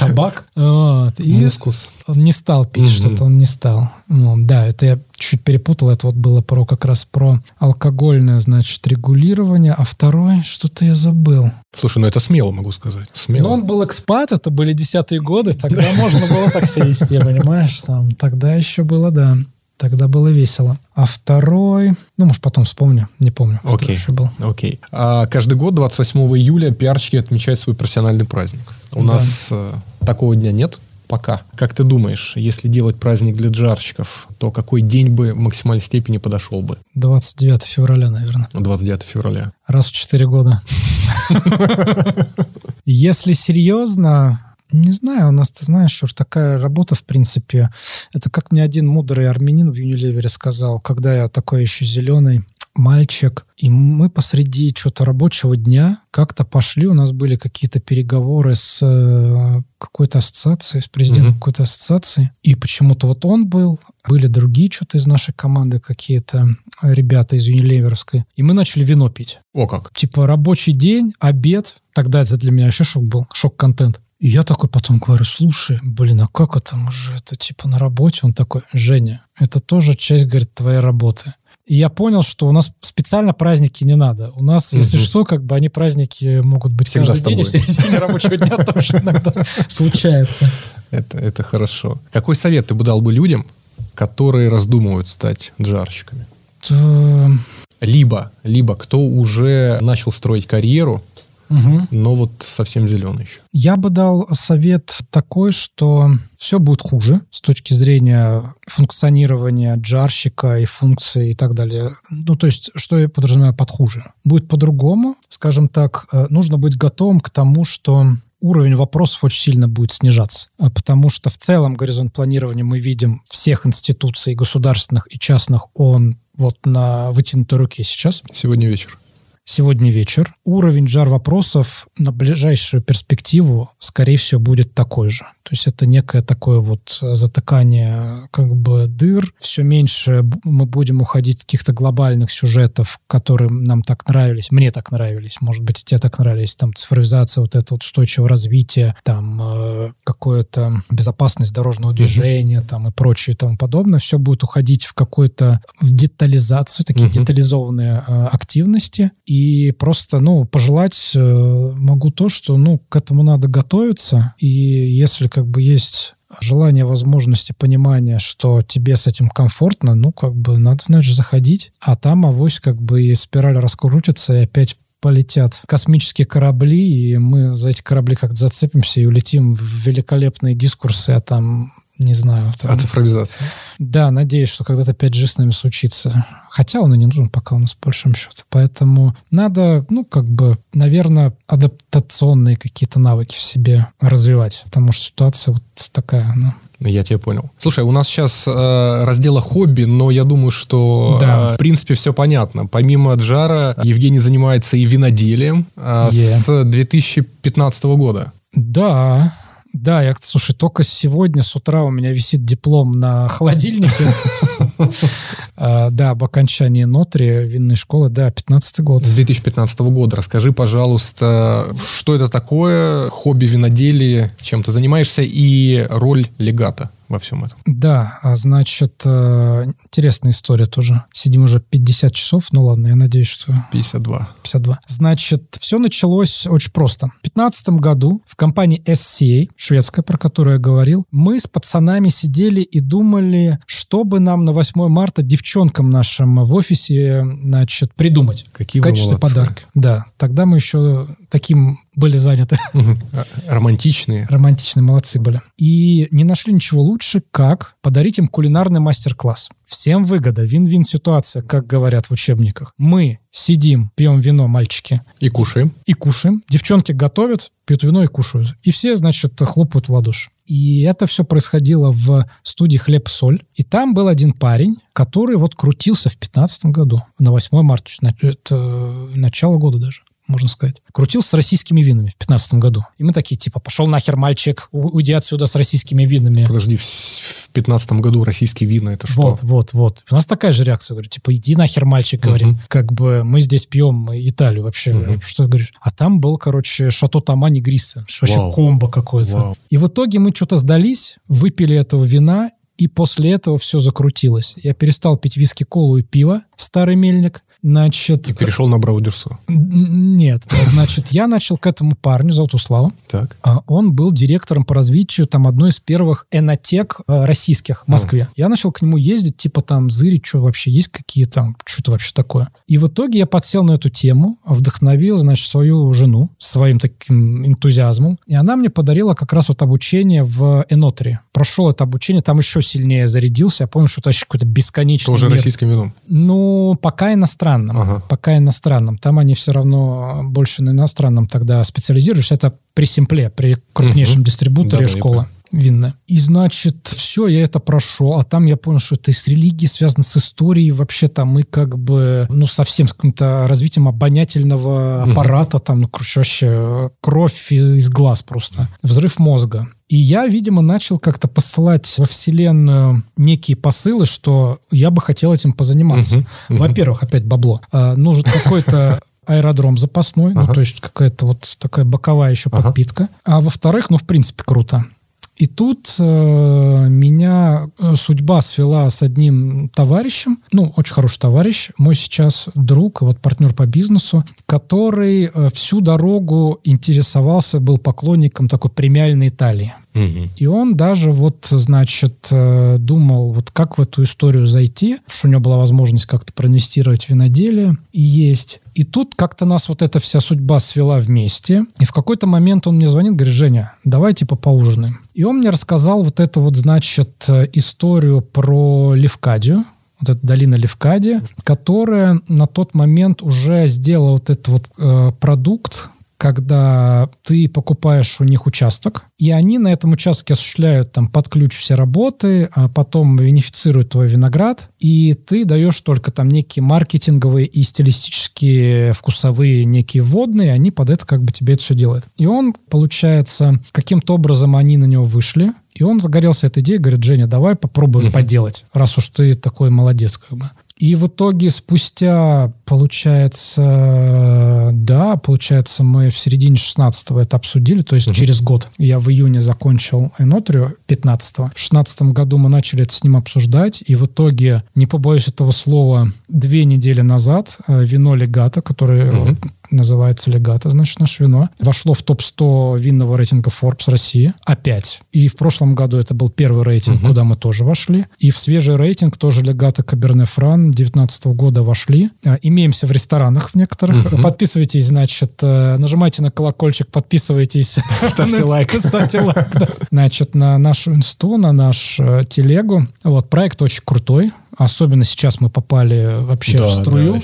табак. Мускус. Он не стал пить что-то, он не стал. Да, это я чуть перепутал, это вот было про как раз про алкогольное, значит, регулирование, а второе, что-то я забыл. Слушай, ну это смело, могу сказать. Смело. Но он был экспат, это были десятые годы, тогда можно было так себя вести, понимаешь? Там, тогда еще было, да. Тогда было весело. А второй, ну, может, потом вспомню, не помню, Окей. что был. Окей. А каждый год 28 июля пиарщики отмечают свой профессиональный праздник. У да. нас э, такого дня нет пока. Как ты думаешь, если делать праздник для джарщиков, то какой день бы в максимальной степени подошел бы? 29 февраля, наверное. 29 февраля. Раз в 4 года. Если серьезно, не знаю, у нас, ты знаешь, что такая работа, в принципе, это как мне один мудрый армянин в Юниливере сказал, когда я такой еще зеленый, мальчик, и мы посреди что-то рабочего дня как-то пошли, у нас были какие-то переговоры с э, какой-то ассоциацией, с президентом mm-hmm. какой-то ассоциации, и почему-то вот он был, были другие что-то из нашей команды, какие-то ребята из Юнилеверской, и мы начали вино пить. О как! Типа рабочий день, обед, тогда это для меня вообще шок был, шок-контент. И я такой потом говорю, слушай, блин, а как это, мы же это типа на работе? Он такой, Женя, это тоже часть, говорит, твоей работы. И я понял, что у нас специально праздники не надо. У нас, если что, как бы они праздники могут быть Всегда каждый день, и в середине рабочего дня тоже иногда случается. Это, это хорошо. Какой совет ты бы дал бы людям, которые раздумывают стать джарщиками? Либо, либо кто уже начал строить карьеру, угу. но вот совсем зеленый еще. Я бы дал совет такой, что все будет хуже с точки зрения функционирования джарщика и функций и так далее. Ну, то есть, что я подразумеваю под хуже? Будет по-другому, скажем так, э, нужно быть готовым к тому, что уровень вопросов очень сильно будет снижаться, а потому что в целом горизонт планирования мы видим всех институций государственных и частных, он вот на вытянутой руке сейчас. Сегодня вечер сегодня вечер. Уровень жар вопросов на ближайшую перспективу, скорее всего, будет такой же. То есть это некое такое вот затыкание как бы дыр. Все меньше мы будем уходить с каких-то глобальных сюжетов, которые нам так нравились. Мне так нравились. Может быть, и тебе так нравились. Там цифровизация, вот это вот устойчивое развитие, там э, какое-то безопасность дорожного движения, mm-hmm. там и прочее и тому подобное. Все будет уходить в какой-то в детализацию, такие mm-hmm. детализованные э, активности. И просто, ну, пожелать э, могу то, что, ну, к этому надо готовиться. И если как бы есть желание, возможности, понимания, что тебе с этим комфортно, ну, как бы надо, значит, заходить. А там авось как бы и спираль раскрутится, и опять полетят космические корабли, и мы за эти корабли как-то зацепимся и улетим в великолепные дискурсы, а там не знаю. Там... А цифровизация? Да, надеюсь, что когда-то 5G с нами случится. Хотя он и не нужен пока у нас, по большому счету. Поэтому надо, ну, как бы, наверное, адаптационные какие-то навыки в себе развивать. Потому что ситуация вот такая, ну, я тебя понял. Слушай, у нас сейчас э, раздела хобби, но я думаю, что да. э, в принципе все понятно. Помимо Джара, Евгений занимается и виноделием э, yeah. с 2015 года. Да, да, я, слушай, только сегодня с утра у меня висит диплом на холодильнике. А, да, об окончании Нотри, винной школы, да, 15 год. 2015 года. Расскажи, пожалуйста, что это такое, хобби виноделие, чем ты занимаешься и роль легата? Во всем этом. Да, а значит, э, интересная история тоже. Сидим уже 50 часов, ну ладно, я надеюсь, что... 52. 52. Значит, все началось очень просто. В 2015 году в компании SCA, шведская, про которую я говорил, мы с пацанами сидели и думали, что бы нам на 8 марта девчонкам нашим в офисе, значит, придумать. Какие в качестве подарка. Да, тогда мы еще таким были заняты. А, романтичные. Романтичные, молодцы были. И не нашли ничего лучше, как подарить им кулинарный мастер-класс. Всем выгода, вин-вин ситуация, как говорят в учебниках. Мы сидим, пьем вино, мальчики. И кушаем. И кушаем. Девчонки готовят, пьют вино и кушают. И все, значит, хлопают в ладоши. И это все происходило в студии «Хлеб-соль». И там был один парень, который вот крутился в 15 году, на 8 марта, это начало года даже можно сказать. Крутился с российскими винами в 15 году. И мы такие, типа, пошел нахер, мальчик, уйди отсюда с российскими винами. Подожди, в, в 15 году российские вина, это что? Вот, вот, вот. У нас такая же реакция. Говорю, типа, иди нахер, мальчик, говорим. Угу. Как бы мы здесь пьем Италию вообще. Угу. Что говоришь? А там был, короче, Шато Тамани Гриса. Вообще Вау. комбо какое-то. И в итоге мы что-то сдались, выпили этого вина, и после этого все закрутилось. Я перестал пить виски, колу и пиво, старый мельник, Значит... И перешел на Браудерсу. Нет. Значит, я начал к этому парню, зовут Услава. Так. А он был директором по развитию там одной из первых энотек э, российских в Москве. Я начал к нему ездить, типа там, зырить, что вообще есть, какие там, что это вообще такое. И в итоге я подсел на эту тему, вдохновил, значит, свою жену своим таким энтузиазмом. И она мне подарила как раз вот обучение в Энотре. Прошел это обучение, там еще сильнее зарядился. Я понял, что это какой-то бесконечный Тоже мир. российским вином? Ну, пока иностранный иностранном. Ага. Пока иностранном. Там они все равно больше на иностранном тогда специализируются. Это при Симпле, при крупнейшем угу. дистрибуторе да, школа винная. И, значит, все, я это прошел, а там я понял, что это и с религией связано, с историей вообще там, и как бы, ну, совсем с каким-то развитием обонятельного аппарата, там, ну, короче, вообще кровь из глаз просто, взрыв мозга. И я, видимо, начал как-то посылать во Вселенную некие посылы, что я бы хотел этим позаниматься. Uh-huh. Во-первых, опять бабло. Э, нужен какой-то аэродром запасной, ага. ну, то есть какая-то вот такая боковая еще ага. подпитка. А во-вторых, ну, в принципе, круто. И тут э, меня э, судьба свела с одним товарищем, ну, очень хороший товарищ, мой сейчас друг, вот партнер по бизнесу, который э, всю дорогу интересовался, был поклонником такой премиальной Италии. И он даже вот, значит, э, думал, вот как в эту историю зайти, что у него была возможность как-то проинвестировать в виноделие и есть. И тут как-то нас вот эта вся судьба свела вместе. И в какой-то момент он мне звонит, говорит, Женя, давай типа поужинаем. И он мне рассказал вот эту вот, значит, э, историю про Левкадию, вот эта долина Левкадия, которая на тот момент уже сделала вот этот вот э, продукт, когда ты покупаешь у них участок, и они на этом участке осуществляют там под ключ все работы, а потом бенефицируют твой виноград, и ты даешь только там некие маркетинговые и стилистические, вкусовые, некие водные, они под это как бы тебе это все делают. И он, получается, каким-то образом они на него вышли, и он загорелся этой идеей, говорит, Женя, давай попробуем uh-huh. поделать, раз уж ты такой молодец, как бы. И в итоге спустя, получается, да, получается, мы в середине 16-го это обсудили, то есть угу. через год. Я в июне закончил Энотрию 15-го. В 16 году мы начали это с ним обсуждать, и в итоге, не побоюсь этого слова, две недели назад э, вино Легата, которое угу. Называется Легата, значит, наше вино, вошло в топ-100 винного рейтинга Forbes России опять. И в прошлом году это был первый рейтинг, угу. куда мы тоже вошли. И в свежий рейтинг тоже Легата Каберне Фран 2019 года вошли. А, имеемся в ресторанах в некоторых. Угу. Подписывайтесь, значит, э, нажимайте на колокольчик, подписывайтесь. Ставьте лайк. Ставьте лайк, Значит, на нашу инсту, на наш э, телегу. Вот, проект очень крутой. Особенно сейчас мы попали вообще да, в струю.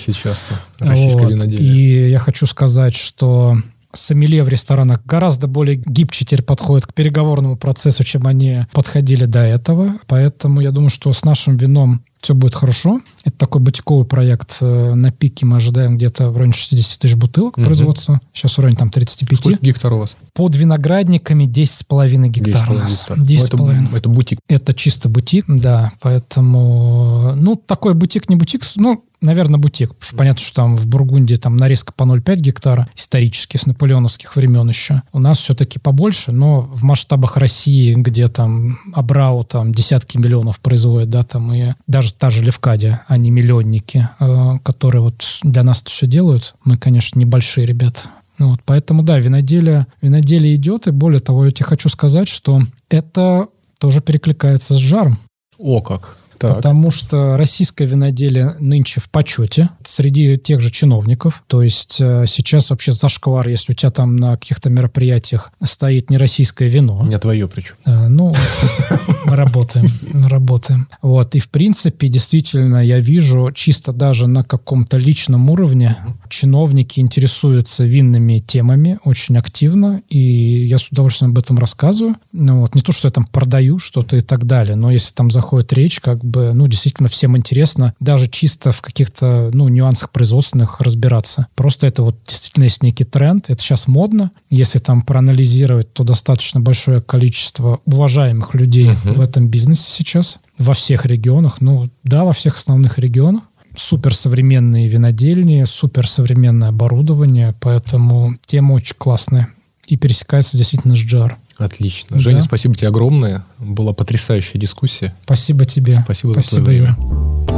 Да. Российское вот. виноделие. И я хочу сказать, что сомелье в ресторанах гораздо более гибче теперь подходят к переговорному процессу, чем они подходили до этого. Поэтому я думаю, что с нашим вином все будет хорошо. Это такой бутиковый проект. Э, на пике мы ожидаем где-то в районе 60 тысяч бутылок угу. производства. Сейчас в районе там 35. Сколько гектар у вас? Под виноградниками 10,5 гектар 10 у нас. 10,5. Ну, это, это бутик. Это чисто бутик, да. Поэтому, ну, такой бутик, не бутик. Ну, наверное, бутик. Потому что понятно, что там в Бургундии там нарезка по 0,5 гектара, исторически, с наполеоновских времен еще. У нас все-таки побольше, но в масштабах России, где там Абрау там десятки миллионов производит, да, там и даже та же Левкадия, они миллионники, э, которые вот для нас это все делают. Мы, конечно, небольшие ребята. Ну вот, поэтому, да, виноделие, виноделие идет, и более того, я тебе хочу сказать, что это тоже перекликается с жаром. О, как! Так. Потому что российское виноделие нынче в почете среди тех же чиновников. То есть э, сейчас вообще зашквар, если у тебя там на каких-то мероприятиях стоит не российское вино. Не твое причем. Э, ну, мы работаем, работаем. Вот. И в принципе, действительно, я вижу чисто даже на каком-то личном уровне чиновники интересуются винными темами очень активно, и я с удовольствием об этом рассказываю. Ну, вот. Не то, что я там продаю что-то и так далее, но если там заходит речь, как бы, ну, действительно всем интересно даже чисто в каких-то, ну, нюансах производственных разбираться. Просто это вот действительно есть некий тренд, это сейчас модно. Если там проанализировать, то достаточно большое количество уважаемых людей uh-huh. в этом бизнесе сейчас во всех регионах. Ну, да, во всех основных регионах суперсовременные винодельни, суперсовременное оборудование, поэтому тема очень классная и пересекается действительно с GR. Отлично. Женя, да. спасибо тебе огромное. Была потрясающая дискуссия. Спасибо тебе. Спасибо, спасибо за твое время. Юра.